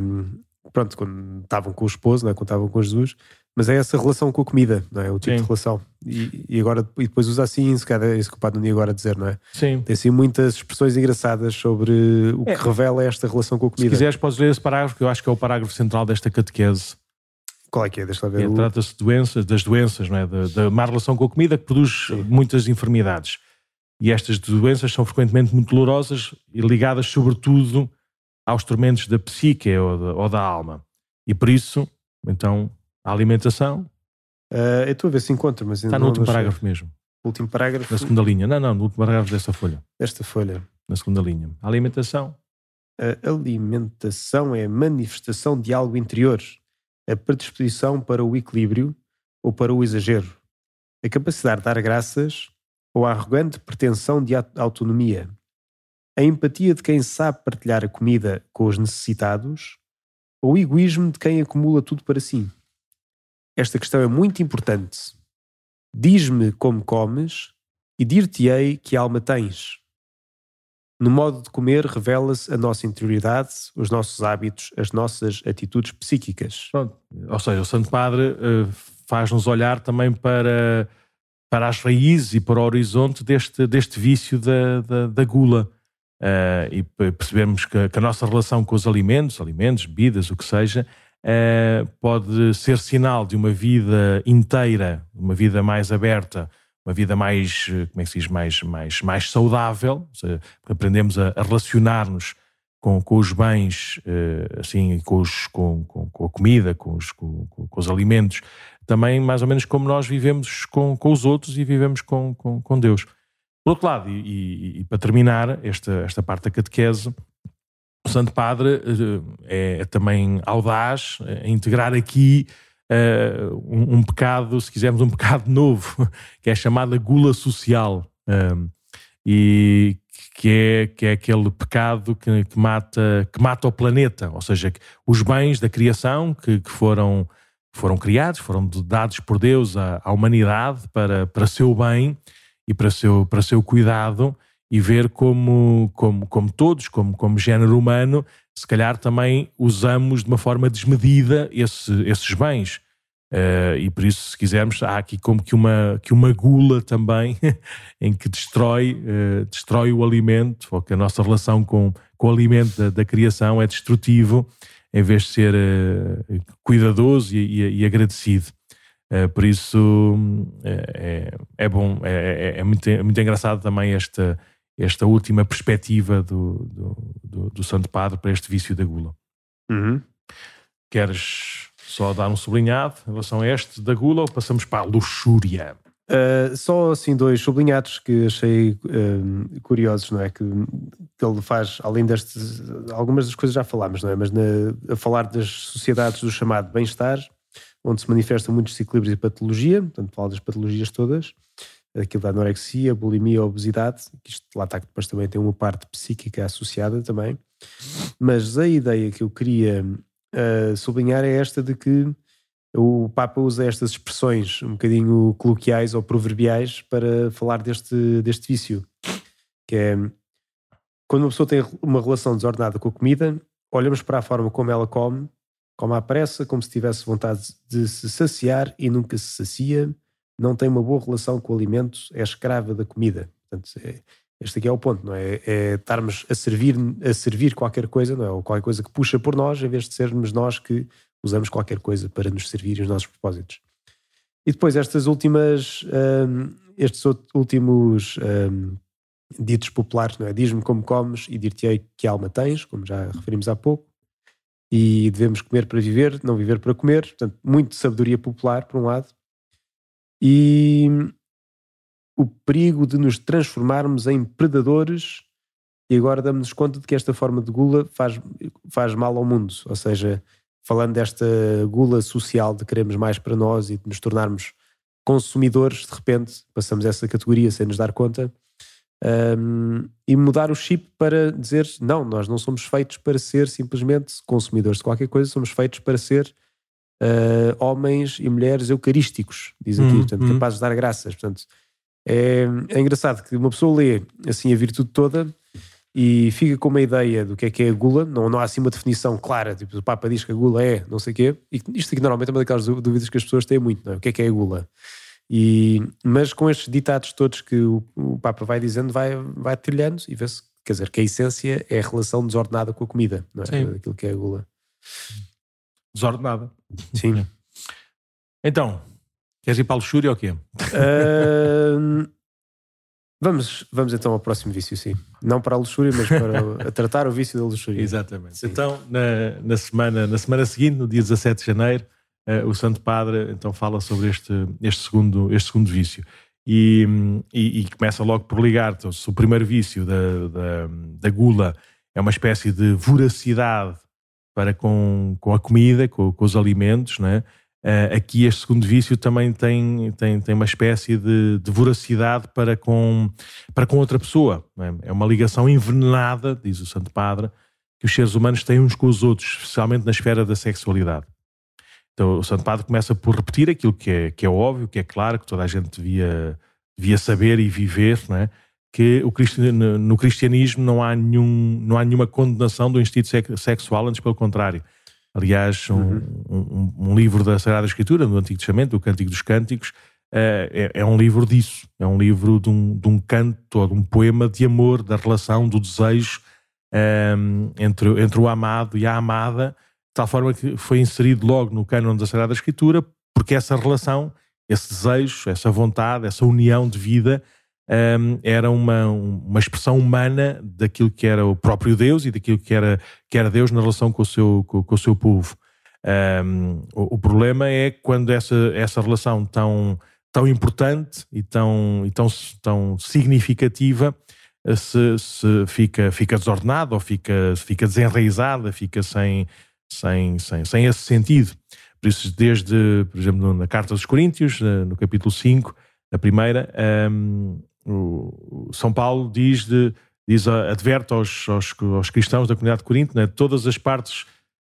um, pronto, quando estavam com o esposo, não é? Quando estavam com Jesus, mas é essa relação com a comida, não é? O tipo Sim. de relação. E, e, agora, e depois usa assim, se calhar é isso que o Padre agora dizer, não é? Sim. Tem assim muitas expressões engraçadas sobre o que é. revela esta relação com a comida. Se quiseres, podes ler esse parágrafo, que eu acho que é o parágrafo central desta catequese. Qual é que é? Deixa ver. É, o... Trata-se de doenças, das doenças, não é? Da, da má relação com a comida que produz Sim. muitas enfermidades. E estas doenças são frequentemente muito dolorosas e ligadas, sobretudo, aos tormentos da psique ou da, ou da alma. E por isso, então, a alimentação. Uh, eu estou a ver se encontro, mas Está no último parágrafo mesmo. O último parágrafo? Na segunda linha. Não, não, no último parágrafo desta folha. Desta folha. Na segunda linha. A alimentação. A alimentação é a manifestação de algo interior, a predisposição para o equilíbrio ou para o exagero, a capacidade de dar graças ou a arrogante pretensão de autonomia, a empatia de quem sabe partilhar a comida com os necessitados ou o egoísmo de quem acumula tudo para si. Esta questão é muito importante. Diz-me como comes e dir-te-ei que alma tens. No modo de comer revela-se a nossa interioridade, os nossos hábitos, as nossas atitudes psíquicas. Pronto. Ou seja, o Santo Padre uh, faz-nos olhar também para, para as raízes e para o horizonte deste, deste vício da, da, da gula. uh, e percebemos que, que, a nossa relação com os alimentos, alimentos, bebidas, o que seja, uh, pode ser sinal de uma vida inteira, uma vida mais aberta, uma vida mais, como é que se diz, mais, mais, mais saudável, seja, aprendemos a, a relacionar-nos com, com os bens, uh, assim, com, os, com, com, com, a comida, com os, com, com, os alimentos, também mais ou menos como nós vivemos com, com os outros e vivemos com, com, com Deus. Por outro lado, e, e, e, para terminar esta, esta parte da catequese, o Santo Padre uh, é, é, também audaz a integrar aqui uh, um, um, pecado, se quisermos, um pecado novo, que é chamada gula social. e que é, que é aquele pecado que, que, mata, que mata o planeta, ou seja, os bens da criação que, que foram, foram criados, foram dados por Deus à, à, humanidade para, para seu bem e para seu, para seu cuidado e ver como, como, como todos, como, como género humano, se calhar também usamos de uma forma desmedida esse, esses bens. Uh, e por isso, se quisermos, há aqui como que uma, que uma gula também em que destrói, uh, destrói o alimento, ou que a nossa relação com, com o alimento da, da criação é destrutivo, em vez de ser uh, cuidadoso e, e, e agradecido. por isso é, é bom, é, é, é, muito, é muito engraçado também esta, esta última perspectiva do, do, do, do Santo Padre para este vício da gula. Uhum. Queres só dar um sublinhado em relação a este da gula ou passamos para a luxúria? Uh, só assim dois sublinhados que achei uh, curiosos, não é? Que, que, ele faz, além destes, algumas das coisas já falámos, não é? Mas na, a falar das sociedades do chamado bem-estar, onde se manifestam muitos desequilíbrios e patologia, portanto fala das patologias todas, aquilo da anorexia, bulimia, obesidade, que isto lá está depois também tem uma parte psíquica associada também, mas a ideia que eu queria uh, sublinhar é esta de que o Papa usa estas expressões um bocadinho coloquiais ou proverbiais para falar deste, deste vício, que é quando uma pessoa tem uma relação desordenada com a comida, olhamos para a forma como ela come, come à pressa, como se tivesse vontade de se saciar e nunca se sacia, não tem uma boa relação com o alimento, é escrava da comida. Portanto, é, este aqui é o ponto, não é? É estarmos a servir, a servir qualquer coisa, não é? Ou qualquer coisa que puxa por nós, em vez de sermos nós que usamos qualquer coisa para nos servir os nossos propósitos. E depois estas últimas, um, estes últimos um, ditos populares, não é? Diz-me como comes e dir-te-ei que alma tens, como já referimos há pouco. E devemos comer para viver, não viver para comer. Portanto, muito sabedoria popular, por um lado. E o perigo de nos transformarmos em predadores e agora damos-nos conta de que esta forma de gula faz, faz mal ao mundo. Ou seja, falando desta gula social de queremos mais para nós e de nos tornarmos consumidores, de repente passamos essa categoria sem nos dar conta. Um, e mudar o chip para dizer não, nós não somos feitos para ser simplesmente consumidores de qualquer coisa, somos feitos para ser uh, homens e mulheres eucarísticos, diz aqui, hum, portanto, hum. capazes de dar graças. Portanto, é, é engraçado que uma pessoa lê assim a virtude toda e fica com uma ideia do que é que é a gula, não, não há assim uma definição clara, tipo o Papa diz que a gula é não sei o quê, e isto aqui normalmente é uma daquelas dúvidas que as pessoas têm muito, não é? o que é que é a gula? E, mas com estes ditados todos que o, o Papa vai dizendo, vai, vai trilhando e vê-se, quer dizer, que a essência é a relação desordenada com a comida, não é? Sim. Aquilo que é a gula. Desordenada. Sim. Então, Queres ir para a luxúria ou o quê? Uh, vamos, vamos então ao próximo vício, sim. Não para a luxúria, mas para tratar o vício da luxúria. Exatamente. Sim. Então, na, na, semana, na semana seguinte, no dia 17 de janeiro, uh, o Santo Padre então fala sobre este, este, segundo, este segundo vício. E, e, e começa logo por ligar então, se o primeiro vício da, da, da gula é uma espécie de voracidade para com, com a comida, com, com os alimentos, não é? Uh, aqui este segundo vício também tem, tem, tem uma espécie de, de voracidade para com, para com outra pessoa. É? é? uma ligação envenenada, diz o Santo Padre, que os seres humanos têm uns com os outros, especialmente na esfera da sexualidade. Então o Santo Padre começa por repetir aquilo que é, que é óbvio, que é claro, que toda a gente devia, devia saber e viver, não é? Que o no cristianismo não há, nenhum, não há nenhuma condenação do instinto sexual, antes pelo contrário Aliás, um, uhum. um, um, livro da Sagrada Escritura, do Antigo Testamento, o Cântico dos Cânticos, é, é, um livro disso. É um livro de um, de um canto ou de um poema de amor, da relação, do desejo um, entre, entre o amado e a amada, de tal forma que foi inserido logo no cânon da Sagrada Escritura, porque essa relação, esse desejo, essa vontade, essa união de vida um, era uma, uma expressão humana daquilo que era o próprio Deus e daquilo que era, que era Deus na relação com o seu, com, com o seu povo. Um, o, o, problema é quando essa, essa relação tão, tão importante e tão, e tão, tão significativa se, se fica, fica desordenada ou fica, fica desenraizada, fica sem, sem, sem, sem esse sentido. Por isso, desde, por exemplo, na Carta dos Coríntios, no capítulo 5, a primeira, um, o São Paulo diz, de, diz adverte aos, aos, aos cristãos da comunidade de Corinto, né, todas as partes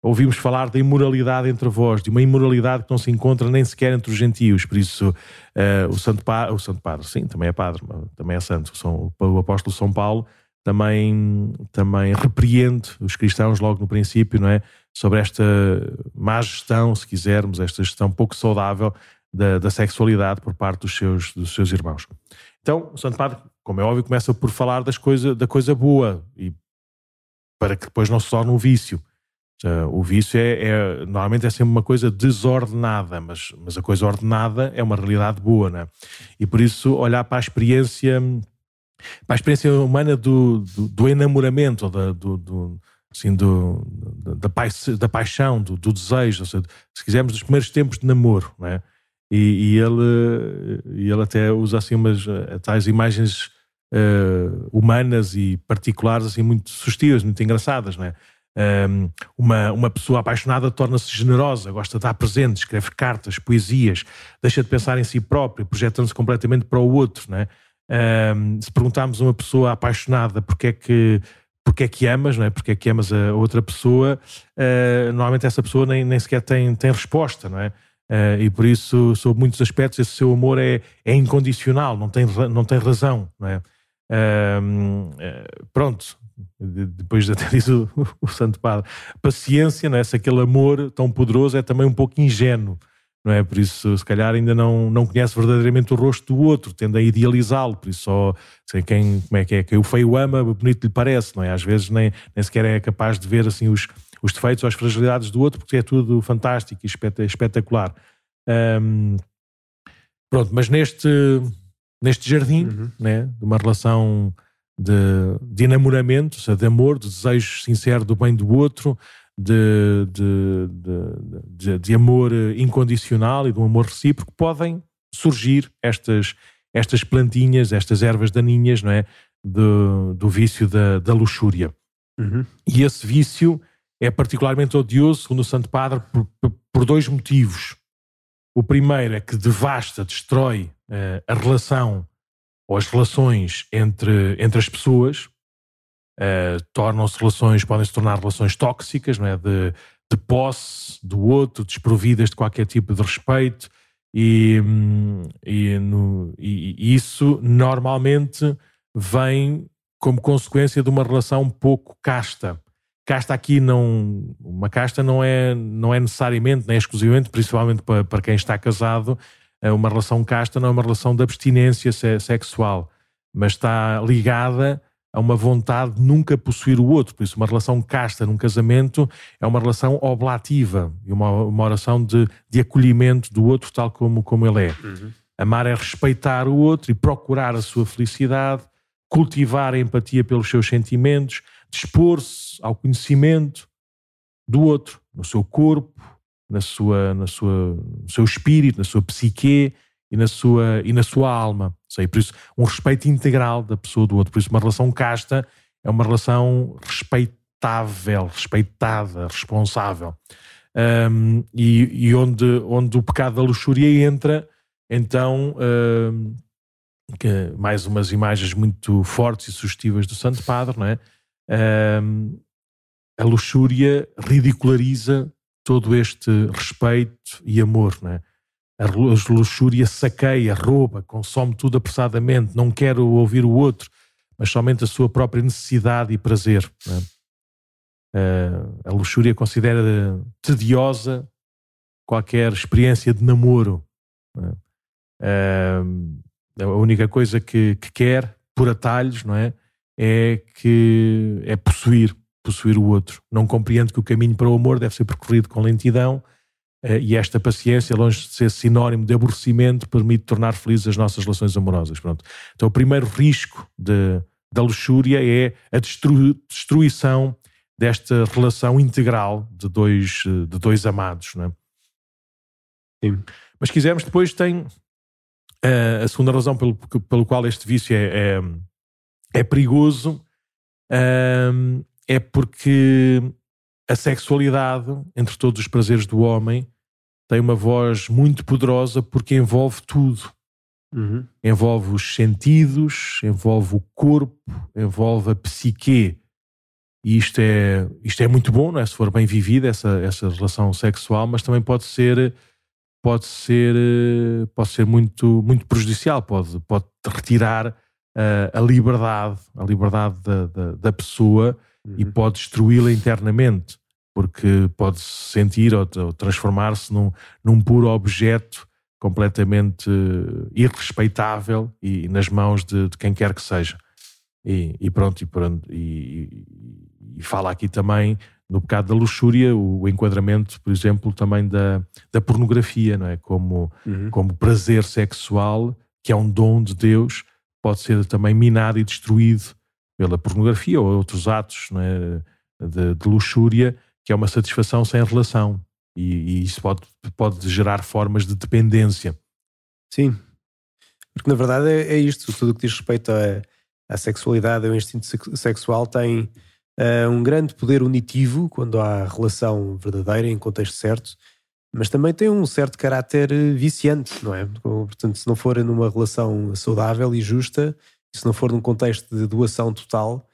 ouvimos falar da imoralidade entre vós, de uma imoralidade que não se encontra nem sequer entre os gentios. Por isso, uh, o, Santo pa o Santo Padre, sim, também é padre, também é santo. O, o apóstolo São Paulo também, também repreende os cristãos logo no princípio, não é? Sobre esta má gestão, se quisermos, esta gestão pouco saudável da, da sexualidade por parte dos seus, dos seus irmãos. Então, o Santo Padre, como é óbvio, começa por falar das coisa, da coisa boa e para que depois não se torne um vício. Uh, o vício é, é, normalmente é sempre uma coisa desordenada, mas, mas a coisa ordenada é uma realidade boa, né? E por isso olhar para a experiência, para a experiência humana do, do, do enamoramento, da, do, do, assim, do, da, da paixão, do, do desejo, seja, se quisermos, dos primeiros tempos de namoro, né? E, e, ele, e ele até usa assim umas eh, tais imagens uh, humanas e particulares assim muito sugestivas, muito engraçadas, não é? Um, uma, uma pessoa apaixonada torna-se generosa, gosta de dar presentes, escreve cartas, poesias, deixa de pensar em si próprio, projetando-se completamente para o outro. Né? Um, se perguntarmos a uma pessoa apaixonada porque é que, porque é que amas, não é? porque é que amas a outra pessoa, uh, normalmente essa pessoa nem, nem sequer tem, tem resposta. Não é? Uh, e por isso, sob muitos aspectos, esse seu amor é, é incondicional, não tem, não tem razão. Não é? Uh, pronto, depois até diz o, o, Santo Padre, paciência, não é? se aquele amor tão poderoso é também um pouco ingênuo, não é? Por isso, se calhar ainda não, não conhece verdadeiramente o rosto do outro, tende a idealizá-lo, por isso só sei quem, como é que é, quem o feio ama, bonito lhe parece, não é? Às vezes nem, nem sequer é capaz de ver assim os, os defeitos ou as fragilidades do outro, porque é tudo fantástico e espetacular. Um, pronto, mas neste, neste jardim, uhum. né, de uma relação de, de enamoramento, seja, de amor, de desejo sincero do bem do outro, de, de, de, de, amor incondicional e de um amor recíproco, podem surgir estas, estas plantinhas, estas ervas daninhas, não é? Do, do vício da, da luxúria. Uhum. E esse vício é particularmente odioso, segundo o Santo Padre, por, por dois motivos. O primeiro é que devasta, destrói uh, a relação ou as relações entre, entre as pessoas uh, tornam-se relações, podem se tornar relações tóxicas, não é? de, de posse do outro, desprovidas de qualquer tipo de respeito, e, e, no, e, isso normalmente vem como consequência de uma relação pouco casta. Casta aqui não. Uma casta não é, não é necessariamente, nem exclusivamente, principalmente para, para quem está casado, é uma relação casta não é uma relação de abstinência sexual, mas está ligada a uma vontade de nunca possuir o outro. Por isso, uma relação casta num casamento é uma relação oblativa e uma, uma oração de, de acolhimento do outro tal como, como ele é. Uhum. Amar é respeitar o outro e procurar a sua felicidade, cultivar a empatia pelos seus sentimentos, dispor-se ao conhecimento do outro, no seu corpo, na sua, na sua, no seu espírito, na sua psique e na sua, e na sua alma. Sei, por isso, um respeito integral da pessoa do outro. Por isso, uma relação casta é uma relação respeitável, respeitada, responsável. Um, e, e onde, onde o pecado da luxúria entra, então, um, que, mais umas imagens muito fortes e sugestivas do Santo Padre, não é? A luxúria ridiculariza todo este respeito e amor, não é? A luxúria saqueia, rouba, consome tudo apressadamente, não quer ouvir o outro, mas somente a sua própria necessidade e prazer. É? A luxúria considera tediosa qualquer experiência de namoro. É? A única coisa que, que, quer, por atalhos, não é? É que é possuir, possuir o outro. Não compreende que o caminho para o amor deve ser percorrido com lentidão uh, e esta paciência, longe de ser sinónimo de aborrecimento, permite tornar felizes as nossas relações amorosas. Pronto. Então, o primeiro risco de, da luxúria é a destru, destruição desta relação integral de dois, de dois amados. Não é? Sim. Mas se quisermos, depois tem uh, a segunda razão pelo, pelo qual este vício é, é, é perigoso é porque a sexualidade, entre todos os prazeres do homem, tem uma voz muito poderosa porque envolve tudo. Uhum. Envolve os sentidos, envolve o corpo, envolve a psique. E isto é, isto é muito bom, não é? se for bem vivida essa, essa relação sexual, mas também pode ser pode ser, pode ser muito, muito prejudicial, pode, pode retirar uh, a liberdade, a liberdade da, da, da pessoa uhum. e pode destruí-la internamente, porque pode se sentir ou, ou transformar-se num, num puro objeto completamente irrespeitável e, e nas mãos de, de, quem quer que seja. E, e pronto, e, pronto e, e, fala aqui também no pecado da luxúria o, o, enquadramento, por exemplo, também da, da pornografia, não é? Como, uhum. como prazer sexual, que é um dom de Deus, pode ser também minado e destruído pela pornografia ou outros atos é? de, de luxúria, que é uma satisfação sem relação. E, e, isso pode, pode gerar formas de dependência. Sim, porque na verdade é, é isto, tudo o que diz respeito à, à sexualidade, ao instinto sexual tem uh, um grande poder unitivo quando há relação verdadeira em contexto certo, mas também tem um certo caráter viciante, não é? Portanto, se não for numa relação saudável e justa, se não for num contexto de doação total,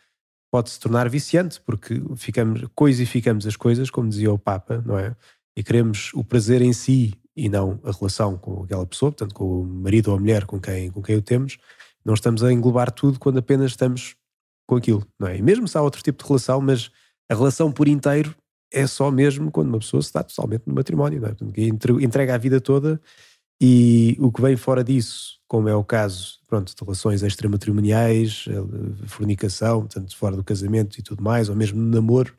pode se tornar viciante, porque ficamos, coisificamos as coisas, como dizia o Papa, não é? e queremos o prazer em si e não a relação com aquela pessoa, portanto, com o marido ou a mulher com quem, com quem o temos, não estamos a englobar tudo quando apenas estamos com aquilo, não é? E mesmo se há outro tipo de relação, mas a relação por inteiro é só mesmo quando uma pessoa está totalmente no matrimónio, não é? Portanto, entrega a vida toda e o que vem fora disso, como é o caso pronto, de relações extramatrimoniais, eh, fornicação, portanto, fora do casamento e tudo mais, ou mesmo no namoro,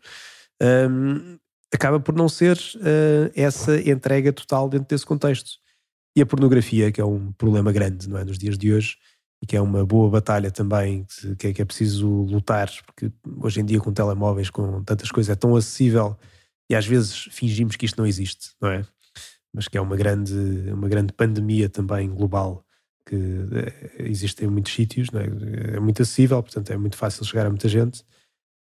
hum, acaba por não ser uh, essa entrega total dentro desse contexto. E a pornografia, que é um problema grande não é, nos dias de hoje, e que é uma boa batalha também, que é, que é preciso lutar, porque hoje em dia com telemóveis, com tantas coisas, é tão acessível e às vezes fingimos que isto não existe, não é? Mas que é uma grande, uma grande pandemia também global, que eh, existe em muitos sítios, é? é muito acessível, portanto é muito fácil chegar a muita gente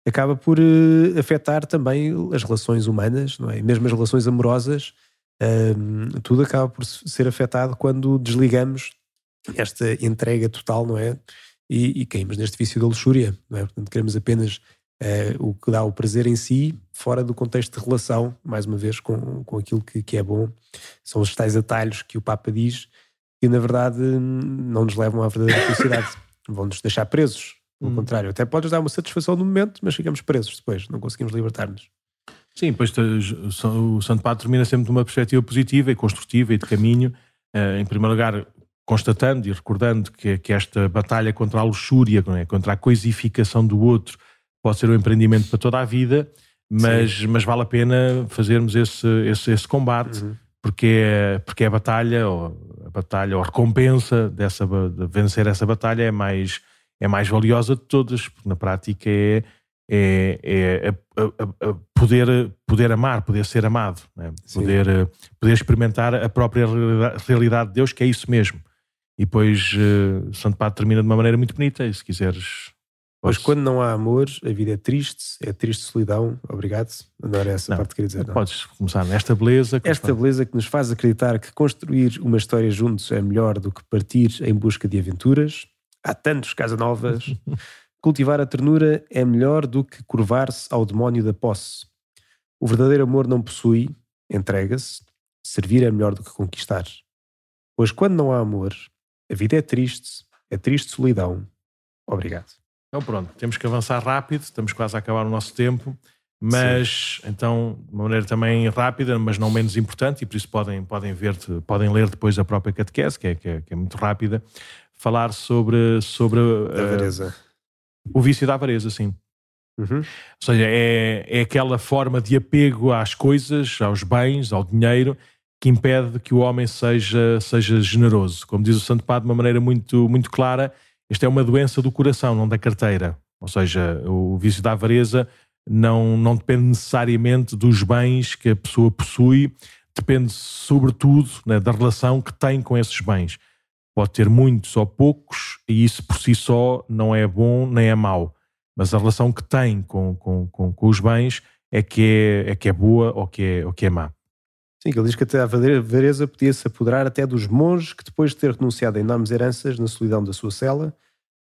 acaba por uh, afetar também as relações humanas, não é? Mesmo as relações amorosas, uh, tudo acaba por ser afetado quando desligamos esta entrega total, não é? E, e caímos neste vício da luxúria, não é? Portanto, queremos apenas uh, o que dá o prazer em si, fora do contexto de relação, mais uma vez, com, com aquilo que, que é bom. São os tais atalhos que o Papa diz, que na verdade não nos levam à verdadeira felicidade, vão-nos deixar presos pelo hum. contrário, até podes dar uma satisfação no momento, mas ficamos presos depois, não conseguimos libertar-nos. Sim, pois o Santo Padre termina sempre de uma perspectiva positiva e construtiva e de caminho. Eh, em primeiro lugar, constatando e recordando que, que esta batalha contra a luxúria, é? contra a coisificação do outro, pode ser um empreendimento para toda a vida, mas, mas vale a pena fazermos esse, esse, esse combate, uhum. porque, é, porque é a batalha, ou a batalha, ou a recompensa dessa, de vencer essa batalha é mais é mais valiosa de todas, porque na prática é, é, é a, a, a poder, poder amar, poder ser amado, né? poder, poder experimentar a própria realidade de Deus, que é isso mesmo. E depois uh, Santo Padre termina de uma maneira muito bonita, e se quiseres. Pois quando não há amor, a vida é triste, é triste solidão. Obrigado. Não era essa não, parte que queria dizer. Não. Podes começar nesta beleza. Esta beleza que nos faz acreditar que construir uma história juntos é melhor do que partir em busca de aventuras há tantos Casanovas. Cultivar a ternura é melhor do que curvar-se ao demónio da posse. O verdadeiro amor não possui, entrega-se. Servir é melhor do que conquistar. Pois quando não há amor, a vida é triste, é triste solidão. Obrigado. Então pronto, temos que avançar rápido, estamos quase a acabar o nosso tempo. mas Sim. então, de uma maneira também rápida, mas não menos importante, e por isso podem, podem ver, podem ler depois a própria catequese, que é, que é, que é muito rápida, falar sobre, sobre uh, o vício da avareza, sim. Uhum. Ou seja, é, é aquela forma de apego às coisas, aos bens, ao dinheiro, que impede que o homem seja, seja generoso. Como diz o Santo Padre de uma maneira muito, muito clara, esta é uma doença do coração, não da carteira. Ou seja, o vício da avareza não, não depende necessariamente dos bens que a pessoa possui, depende sobretudo né, da relação que tem com esses bens. Pode ter muitos ou poucos, e isso por si só não é bom nem é mau. Mas a relação que tem com, com, com, com os bens é que é, é que é boa ou que é, ou que é má. Sim, ele diz que até a avareza podia-se apoderar até dos monges que, depois de ter renunciado a enormes heranças na solidão da sua cela,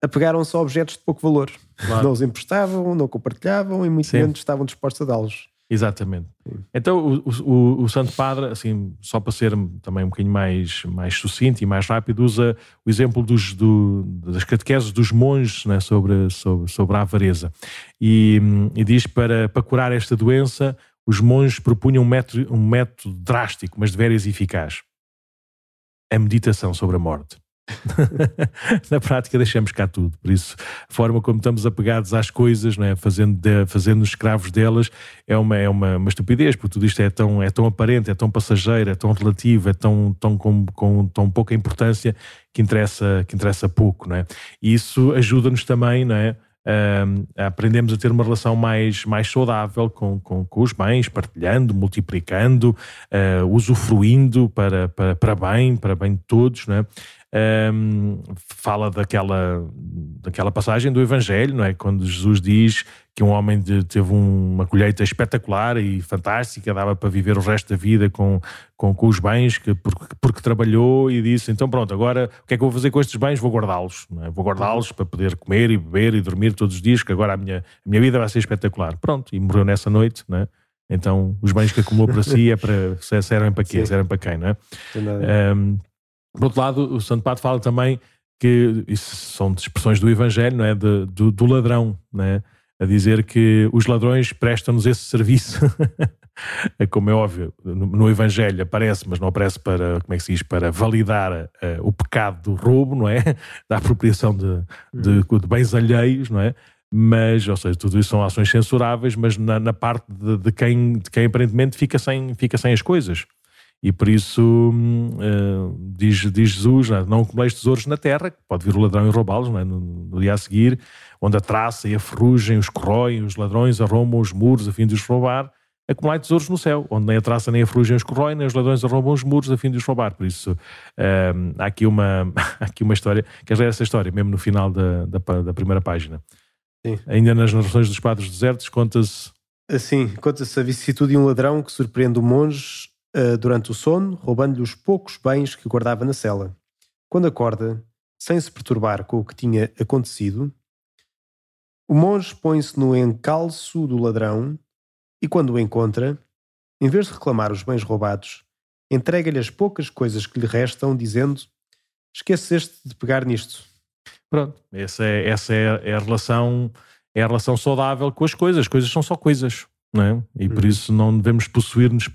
apegaram-se a objetos de pouco valor. Claro. Não os emprestavam, não compartilhavam e muito menos estavam dispostos a dá-los. Exatamente. Sim. Então o, o, o, Santo Padre, assim, só para ser também um bocadinho mais, mais sucinto e mais rápido, usa o exemplo dos, do, das catequeses dos monges né, sobre, sobre, sobre a avareza. E, e diz para, para curar esta doença, os monges propunham um método, um método drástico, mas de veras eficaz. A meditação sobre a morte. na prática deixamos cá tudo. Por isso, a forma como estamos apegados às coisas, é? fazendo, de, fazendo escravos delas, é, uma, é uma, uma estupidez, porque tudo isto é tão, é tão aparente, é tão passageiro, é tão relativo, é tão, tão com, com tão pouca importância que interessa, que interessa pouco. Não é? E isso ajuda-nos também, não é? Aprendemos a ter uma relação mais, mais saudável com, com, com os bens, partilhando, multiplicando, uh, usufruindo para, para, para bem, para bem de todos, não é? Um, fala daquela, daquela passagem do Evangelho, não é? Quando Jesus diz que um homem de, teve uma colheita espetacular e fantástica, dava para viver o resto da vida com, com, com os bens, que, porque, porque, trabalhou e disse: então pronto, agora o que é que eu vou fazer com estes bens? Vou guardá-los, é? vou guardá-los para poder comer e beber e dormir todos os dias, que agora a minha, a minha vida vai ser espetacular. Pronto, e morreu nessa noite, não é? Então, os bens que acumulou para si é para, servem para quê? Sim. Servem para quem, não é? Um, por outro lado, o Santo Padre fala também que isso são expressões do Evangelho, não é? De, do, do, ladrão, não é? A dizer que os ladrões prestam-nos esse serviço. É como é óbvio, no, no, Evangelho aparece, mas não aparece para, como é que se diz, para validar uh, o pecado do roubo, não é? Da apropriação de, de, hum. de, bens alheios, não é? Mas, ou seja, tudo isso são ações censuráveis, mas na, na parte de, de, quem, de quem aparentemente fica sem, fica sem as coisas. E por isso uh, diz, diz Jesus: não, não acumuleis tesouros na terra, pode vir o ladrão e roubá-los é? no, no, dia a seguir, onde a traça e a ferrugem os corroem, os ladrões arrombam os muros a fim de os roubar. Acumulai tesouros no céu, onde nem a traça nem a ferrugem os corroem, nem os ladrões arrombam os muros a fim de os roubar. Por isso, uh, há, aqui uma, há aqui uma história. Queres ler essa história, mesmo no final da, da, da primeira página? Sim. Ainda nas narrações dos padres desertos, conta-se. Assim, conta-se a vicissitude de um ladrão que surpreende o monge uh, durante o sono, roubando-lhe os poucos bens que guardava na cela. Quando acorda, sem se perturbar com o que tinha acontecido, o monge põe-se no encalço do ladrão e, quando o encontra, em vez de reclamar os bens roubados, entrega-lhe as poucas coisas que lhe restam, dizendo: Esqueceste de pegar nisto. Pronto, essa é, essa é, a relação é a relação saudável com as coisas. As coisas são só coisas não é? E por uhum. isso não devemos possuir-nos,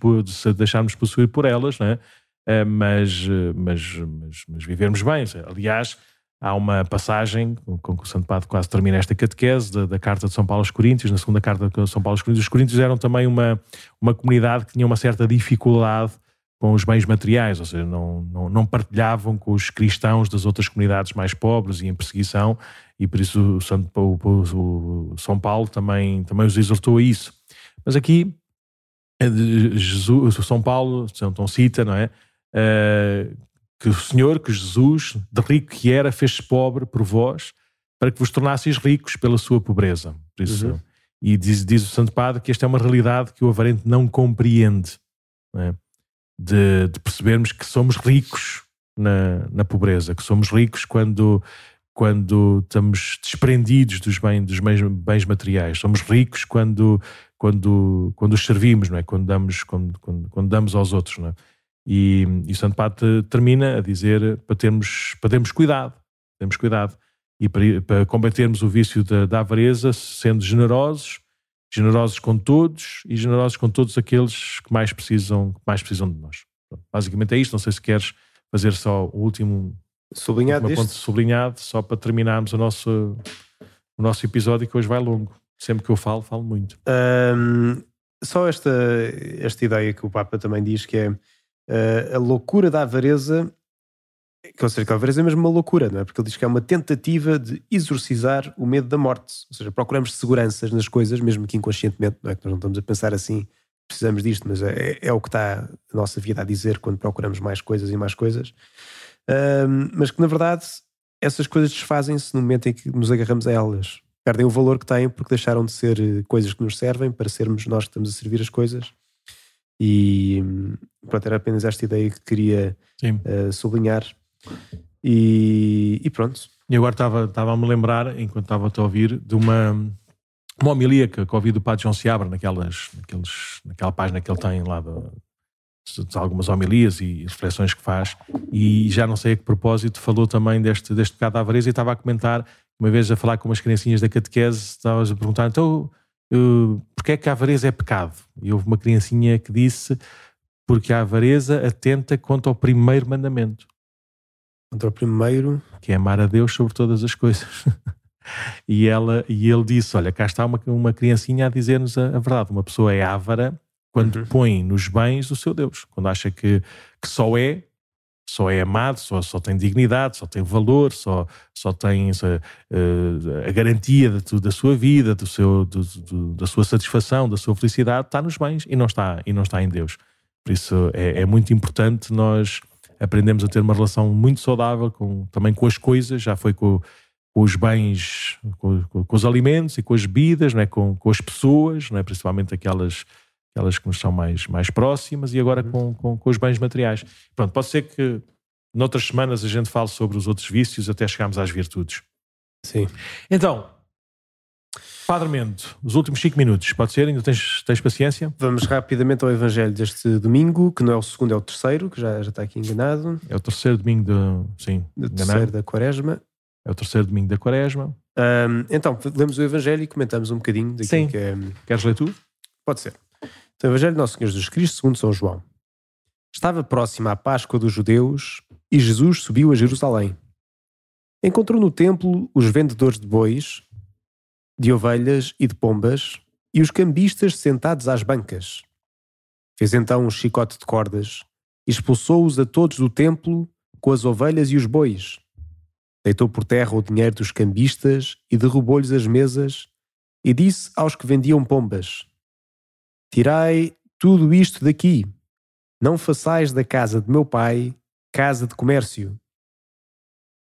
deixarmos possuir por elas, não é? Eh, mas, mas, mas, mas vivermos bem. Aliás, há uma passagem com que o Santo Padre quase termina esta catequese da, da, carta de São Paulo aos Coríntios, na segunda carta de São Paulo aos Coríntios. Os Coríntios eram também uma, uma comunidade que tinha uma certa dificuldade com os bens materiais, ou seja, não, não, não, partilhavam com os cristãos das outras comunidades mais pobres e em perseguição, e por isso o, Santo, o, o São Paulo também, também os exortou a isso. Mas aqui, é Jesus, São Paulo, São cita, não é? Uh, que o Senhor, que Jesus, de rico que era, fez-se pobre por vós, para que vos tornasseis ricos pela sua pobreza. Isso, uhum. E diz, diz, o Santo Padre que esta é uma realidade que o avarente não compreende. Não é? de, de, percebermos que somos ricos na, na pobreza, que somos ricos quando quando estamos desprendidos dos, bem, dos bens, bens materiais. Somos ricos quando, quando, quando os servimos, não é? quando, damos, quando, quando, quando damos aos outros. Não é? e, e o Santo Padre termina a dizer para termos, para termos cuidado, termos cuidado e para, para combatermos o vício da, da avareza, sendo generosos generosos com todos e generosos com todos aqueles que mais precisam, que mais precisam de nós. Basicamente é isto. Não sei se queres fazer só o último sublinhado, ponto sublinhado, só para terminarmos o nosso, o nosso episódio que hoje vai longo. Sempre que eu falo, falo muito. Um, só esta, esta ideia que o Papa também diz que é uh, a loucura da avareza que, ou seja, que a avareza é mesmo uma loucura, não é? Porque ele diz que é uma tentativa de exorcizar o medo da morte. Ou seja, procuramos seguranças nas coisas, mesmo que inconscientemente, não é? Que nós não estamos a pensar assim, precisamos disto, mas é, é o que está a nossa vida a dizer quando procuramos mais coisas e mais coisas. Um, mas que, na verdade, essas coisas desfazem-se no momento em que nos agarramos a elas. Perdem o valor que têm porque deixaram de ser eh, coisas que nos servem para sermos nós que estamos a servir as coisas. E pronto, era apenas esta ideia que queria uh, sublinhar e, e pronto. E agora estava, estava a me lembrar, enquanto estava a ouvir, de uma, uma homilia que, que ouvi do Padre João Seabra, naquelas, naqueles, naquela página que ele tem lá de, algumas homilias e reflexões que faz, e já não sei a que propósito falou também deste, deste pecado da avareza e estava a comentar, uma vez a falar com umas criancinhas da catequese, estavas a perguntar, então, uh, porquê é que a avareza é pecado? E houve uma criancinha que disse, porque a avareza atenta contra o primeiro mandamento. Contra o primeiro. Que é amar a Deus sobre todas as coisas. e, ela, e ele disse: Olha, cá está uma, uma criancinha a dizer-nos a, a, verdade. Uma pessoa é ávara quando uhum. põe nos bens o seu Deus, quando acha que, que só é, só é amado, só, só tem dignidade, só tem valor, só, só tem uh, a garantia de, da sua vida, do seu, do, do, da sua satisfação, da sua felicidade, está nos bens e não está, e não está em Deus. Por isso é, é muito importante nós aprendemos a ter uma relação muito saudável com, também com as coisas, já foi com, com os bens, com, com, os alimentos e com as bebidas, não é? com, com as pessoas, não é? principalmente aquelas, aquelas que nos são mais, mais próximas, e agora com, com, com os bens materiais. Pronto, pode ser que noutras semanas a gente fale sobre os outros vícios até chegarmos às virtudes. Sim. Então, Padre Mendo, os últimos 5 minutos, pode ser? Ainda tens, tens paciência? Vamos rapidamente ao Evangelho deste domingo, que não é o segundo, é o terceiro, que já, já está aqui enganado. É o terceiro domingo de. Sim, do terceiro da Quaresma. É o terceiro domingo da Quaresma. Um, então, lemos o Evangelho e comentamos um bocadinho daquilo Sim. que é. Queres ler tu? Pode ser. Então, o Evangelho de Nosso Senhor Jesus Cristo, segundo São João. Estava próxima a Páscoa dos judeus e Jesus subiu a Jerusalém. Encontrou no templo os vendedores de bois de ovelhas e de pombas, e os cambistas sentados às bancas. Fez então um chicote de cordas, e expulsou-os a todos do templo com as ovelhas e os bois. Deitou por terra o dinheiro dos cambistas e derrubou-lhes as mesas, e disse aos que vendiam pombas: Tirai tudo isto daqui, não façais da casa de meu pai casa de comércio.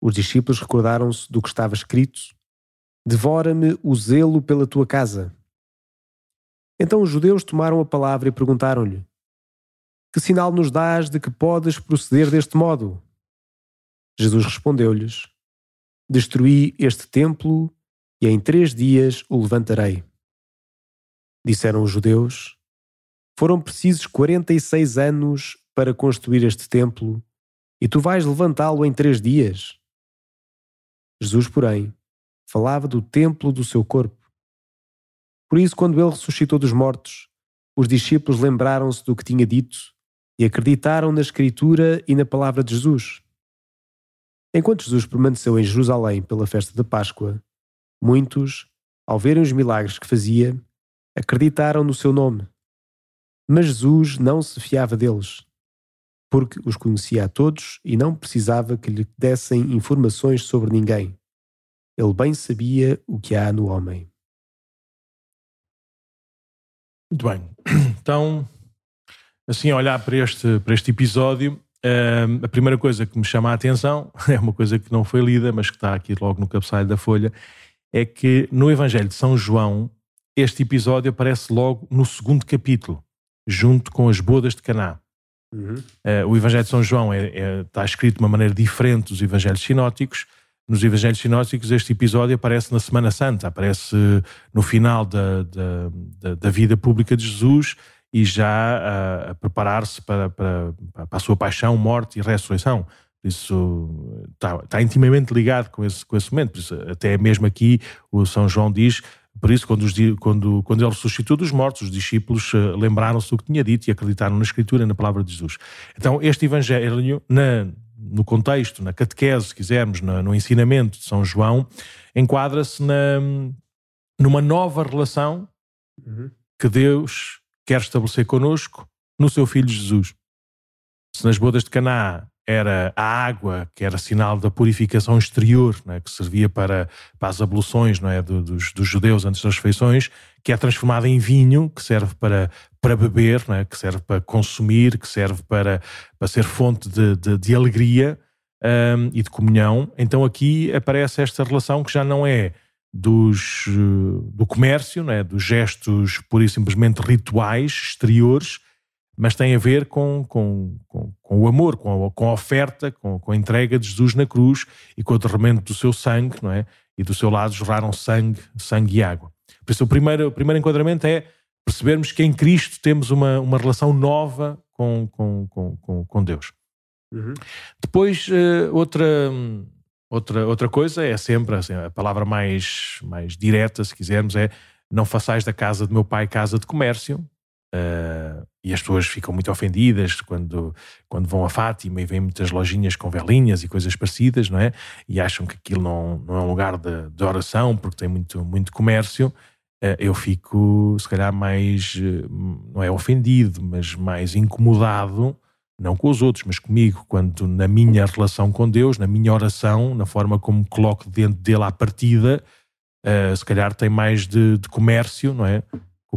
Os discípulos recordaram-se do que estava escrito Devora-me o zelo pela tua casa. Então os judeus tomaram a palavra e perguntaram-lhe: Que sinal nos dás de que podes proceder deste modo? Jesus respondeu-lhes: Destruí este templo e em três dias o levantarei. Disseram os judeus: Foram precisos quarenta e seis anos para construir este templo e tu vais levantá-lo em três dias? Jesus, porém, falava do templo do seu corpo. Por isso, quando ele ressuscitou dos mortos, os discípulos lembraram-se do que tinha dito e acreditaram na Escritura e na palavra de Jesus. Enquanto Jesus permaneceu em Jerusalém pela festa da Páscoa, muitos, ao verem os milagres que fazia, acreditaram no seu nome. Mas Jesus não se fiava deles, porque os conhecia a todos e não precisava que lhe dessem informações sobre ninguém. Ele bem sabia o que há no homem. Muito bem. Então, assim, olhar para este, para este episódio, uh, a primeira coisa que me chama a atenção é uma coisa que não foi lida, mas que está aqui logo no cabeçalho da folha, é que no Evangelho de São João, este episódio aparece logo no segundo capítulo, junto com as bodas de Caná. Uhum. Uh, o Evangelho de São João é, é, está escrito de uma maneira diferente dos Evangelhos sinóticos, nos Evangelhos Sinóticos este episódio aparece na Semana Santa, aparece no final da, da, da vida pública de Jesus e já a, a preparar-se para, para, para, a sua paixão, morte e ressurreição. Isso está, está intimamente ligado com esse, com esse momento. Isso, até mesmo aqui o São João diz por isso, quando, os, quando, quando ele ressuscitou dos mortos, os discípulos uh, lembraram-se do que tinha dito e acreditaram na Escritura e na palavra de Jesus. Então, este Evangelho, na, no contexto, na catequese, se quisermos, no, no ensinamento de São João, enquadra-se numa nova relação uhum. que Deus quer estabelecer conosco no seu Filho Jesus. Se nas bodas de Caná era a água, que era sinal da purificação exterior, é? que servia para, para as abluções não é? dos, dos, judeus antes das refeições, que é transformada em vinho, que serve para, para beber, é? que serve para consumir, que serve para, para ser fonte de, de, de alegria um, e de comunhão. Então aqui aparece esta relação que já não é dos, do comércio, não é? dos gestos pura e simplesmente rituais exteriores, mas tem a ver com, com, com, com o amor, com a, com a oferta, com, com, a entrega de Jesus na cruz e com o derramamento do seu sangue, não é? E do seu lado jorraram sangue, sangue e água. Por isso, o primeiro, o primeiro enquadramento é percebermos que em Cristo temos uma, uma relação nova com, com, com, com Deus. Uhum. Depois, uh, outra, outra, outra coisa é sempre assim, a palavra mais, mais direta, se quisermos, é não façais da casa de meu pai casa de comércio, Uh, e as pessoas ficam muito ofendidas quando, quando vão a Fátima e vêm muitas lojinhas com velinhas e coisas parecidas, não é? E acham que aquilo não, não é um lugar de, de oração porque tem muito, muito comércio. Uh, eu fico, se calhar, mais, não é ofendido, mas mais incomodado, não com os outros, mas comigo, quando na minha relação com Deus, na minha oração, na forma como coloco dentro dele à partida, uh, se calhar tem mais de, de comércio, não é?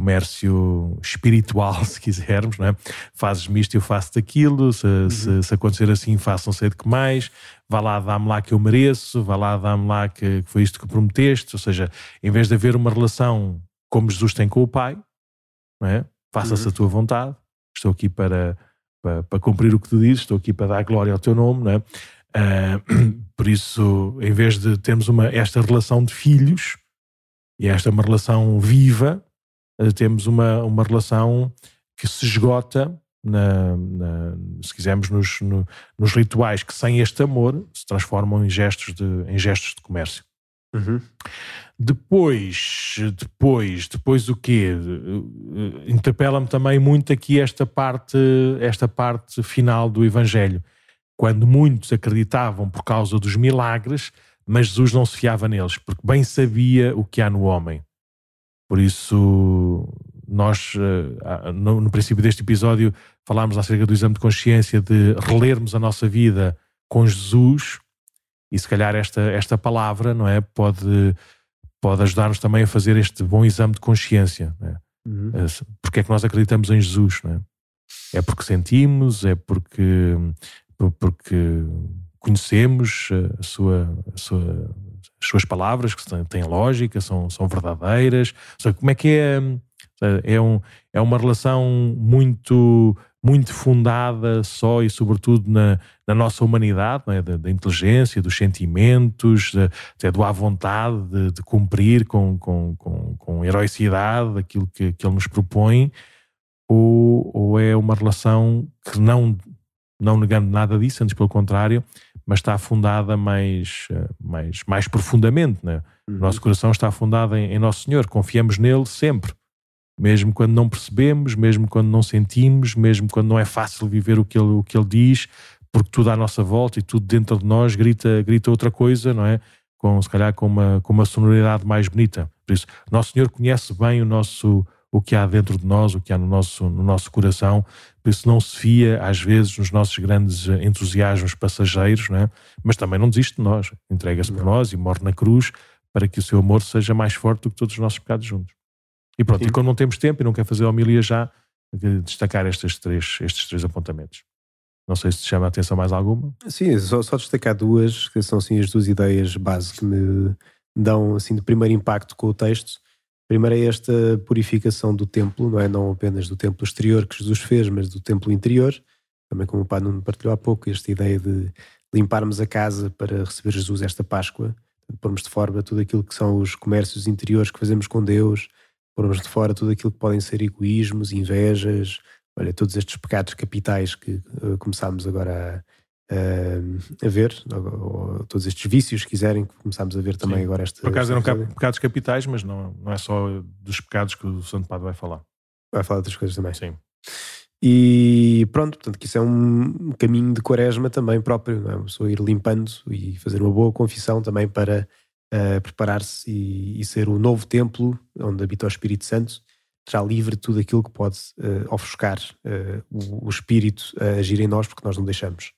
Comércio espiritual, se quisermos, não é? Fazes-me isto, eu faço daquilo, se, uhum. se, se, acontecer assim, faço não sei de que mais, vá lá, dá-me lá que eu mereço, vá lá, dá-me lá que, que, foi isto que prometeste, ou seja, em vez de haver uma relação como Jesus tem com o Pai, não é? Faça-se uhum. a tua vontade, estou aqui para, para, para, cumprir o que tu dizes, estou aqui para dar glória ao teu nome, não é? Uh, por isso, em vez de termos uma, esta relação de filhos, e esta é uma relação viva, temos uma, uma relação que se esgota, na, na, se quisermos, nos, no, nos rituais que sem este amor se transformam em gestos de, em gestos de comércio. Uhum. Depois, depois, depois o quê? Eh, interpela-me também muito aqui esta parte, esta parte final do Evangelho, quando muitos acreditavam por causa dos milagres, mas Jesus não se fiava neles, porque bem sabia o que há no homem. Por isso, nós, eh, no, no princípio deste episódio, falámos acerca do exame de consciência, de relermos a nossa vida com Jesus, e se calhar esta, esta palavra, não é? Pode, pode ajudar-nos também a fazer este bom exame de consciência. Não é? Uhum. Eh, porque é que nós acreditamos em Jesus, não é? É porque sentimos, é porque, porque conhecemos a sua, a sua as suas palavras, que têm lógica, são, são verdadeiras. Seja, como é que é? É, um, é uma relação muito muito fundada só e sobretudo na, na nossa humanidade, é? da, da, inteligência, dos sentimentos, até do à vontade de, de cumprir com, com, com, com heroicidade aquilo que, que ele nos propõe, ou, ou é uma relação que não, não negando nada disso, antes pelo contrário, mas está afundada mais, eh, mais, mais profundamente. Né? Uhum. O nosso coração está afundado em, em Nosso Senhor, confiamos nele sempre. Mesmo quando não percebemos, mesmo quando não sentimos, mesmo quando não é fácil viver o que ele, o que ele diz, porque tudo à nossa volta e tudo dentro de nós grita, grita outra coisa, não é? Com, se calhar com uma, com uma sonoridade mais bonita. Por isso, Nosso Senhor conhece bem o nosso, o que há dentro de nós, o que há no nosso, no nosso coração, por isso não se fia às vezes nos nossos grandes eh, entusiasmos passageiros, não é? mas também não desiste de nós, entrega-se por nós e morre na cruz para que o seu amor seja mais forte do que todos os nossos pecados juntos. E pronto, Sim. e quando não temos tempo e não quer fazer a homilia já, destacar estes três, estes três apontamentos. Não sei se te chama a atenção mais alguma. Sim, só, só destacar duas, que são assim, as duas ideias base que me dão assim, de primeiro impacto com o texto. Primeiro é esta purificação do templo, não é? Não apenas do templo exterior que Jesus fez, mas do templo interior. Também como o Pai Nuno partilhou há pouco, esta ideia de limparmos a casa para receber Jesus esta Páscoa, pormos de fora tudo aquilo que são os comércios interiores que fazemos com Deus, pormos de fora tudo aquilo que podem ser egoísmos, invejas, olha, todos estes pecados capitais que uh, começámos agora a ver, ou, ou, todos estes vícios, quiserem, que começámos a ver também Sim. agora esta. Por acaso eram pecados capitais, mas não, não é só dos pecados que o Santo Padre vai falar. Vai falar outras coisas também. Sim. E pronto, portanto, que isso é um caminho de quaresma também próprio, não é? Uma pessoa ir limpando e fazer uma boa confissão também para uh, preparar-se e, e, ser o novo templo onde habita o Espírito Santo, já livre de tudo aquilo que pode uh, ofuscar uh, o, o, Espírito a agir em nós, porque nós não deixamos.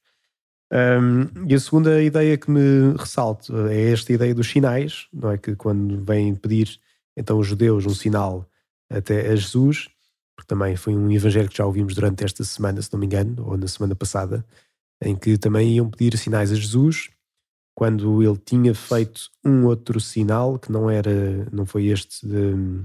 Um, e a segunda ideia que me ressalto é esta ideia dos sinais, não é? Que quando vêm pedir então os judeus um sinal até a Jesus, porque também foi um evangelho que já ouvimos durante esta semana, se não me engano, ou na semana passada, em que também iam pedir sinais a Jesus, quando ele tinha feito um outro sinal, que não era, não foi este, de,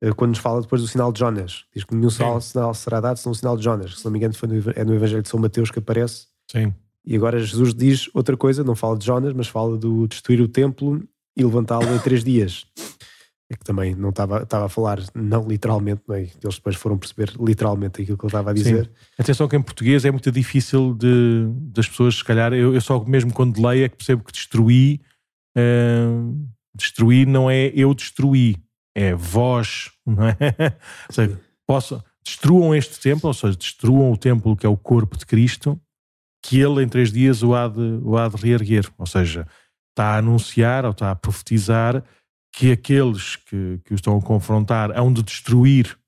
eh, quando nos fala depois do sinal de Jonas, diz que nenhum Sim. sinal será dado senão o sinal de Jonas, se não me engano foi no, é no evangelho de São Mateus que aparece. Sim. E agora Jesus diz outra coisa, não fala de Jonas, mas fala do destruir o templo e levantá-lo em três dias que também não estava, estava a falar não literalmente, não é? eles depois foram perceber literalmente aquilo que ele estava a dizer. Sim. Atenção que em português é muito difícil de, das pessoas, se calhar, eu, eu só mesmo quando leio é que percebo que destruir, uh, destruir não é eu destruir, é vós, não é? ou seja, posso, destruam este templo, ou seja, destruam o templo que é o corpo de Cristo, que ele em três dias o há de, o há de reerguer, ou seja, está a anunciar ou está a profetizar que aqueles que, que o estão a confrontar hão de destruir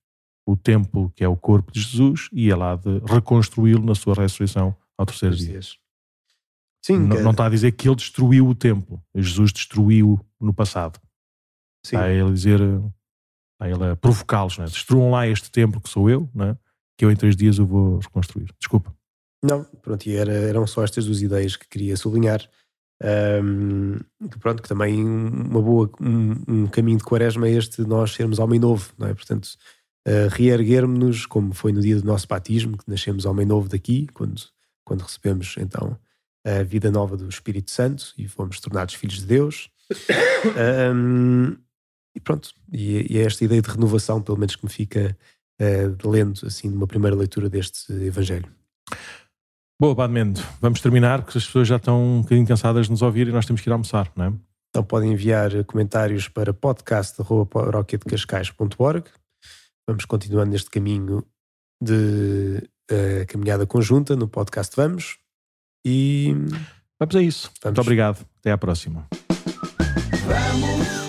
o templo que é o corpo de Jesus e ele há de reconstruí-lo na sua ressurreição ao terceiro dia. Sim, não, não, está a dizer que ele destruiu o templo, Jesus destruiu no passado. Sim. Está a ele dizer, está a ele a provocá-los, né? destruam lá este templo que sou eu, né? que eu em três dias eu vou reconstruir. Desculpa. Não, pronto, e era, eram só estas duas ideias que queria sublinhar. Um, que pronto, que também uma boa, um, um, caminho de quaresma é este de nós sermos homem novo, não é? Portanto, uh, reerguermos-nos, como foi no dia do nosso batismo, que nascemos homem novo daqui, quando, quando recebemos então a vida nova do Espírito Santo e fomos tornados filhos de Deus. Um, e pronto, e, e, é esta ideia de renovação, pelo menos que me fica uh, lendo assim numa primeira leitura deste Evangelho. Boa, Badmendo. Vamos terminar, porque as pessoas já estão um bocadinho cansadas de nos ouvir e nós temos que ir almoçar, não é? Então podem enviar comentários para podcast.rocketcascais.org. Vamos continuando neste caminho de uh, caminhada conjunta no podcast Vamos. E vamos a isso. Vamos. Muito obrigado. Até à próxima. Vamos.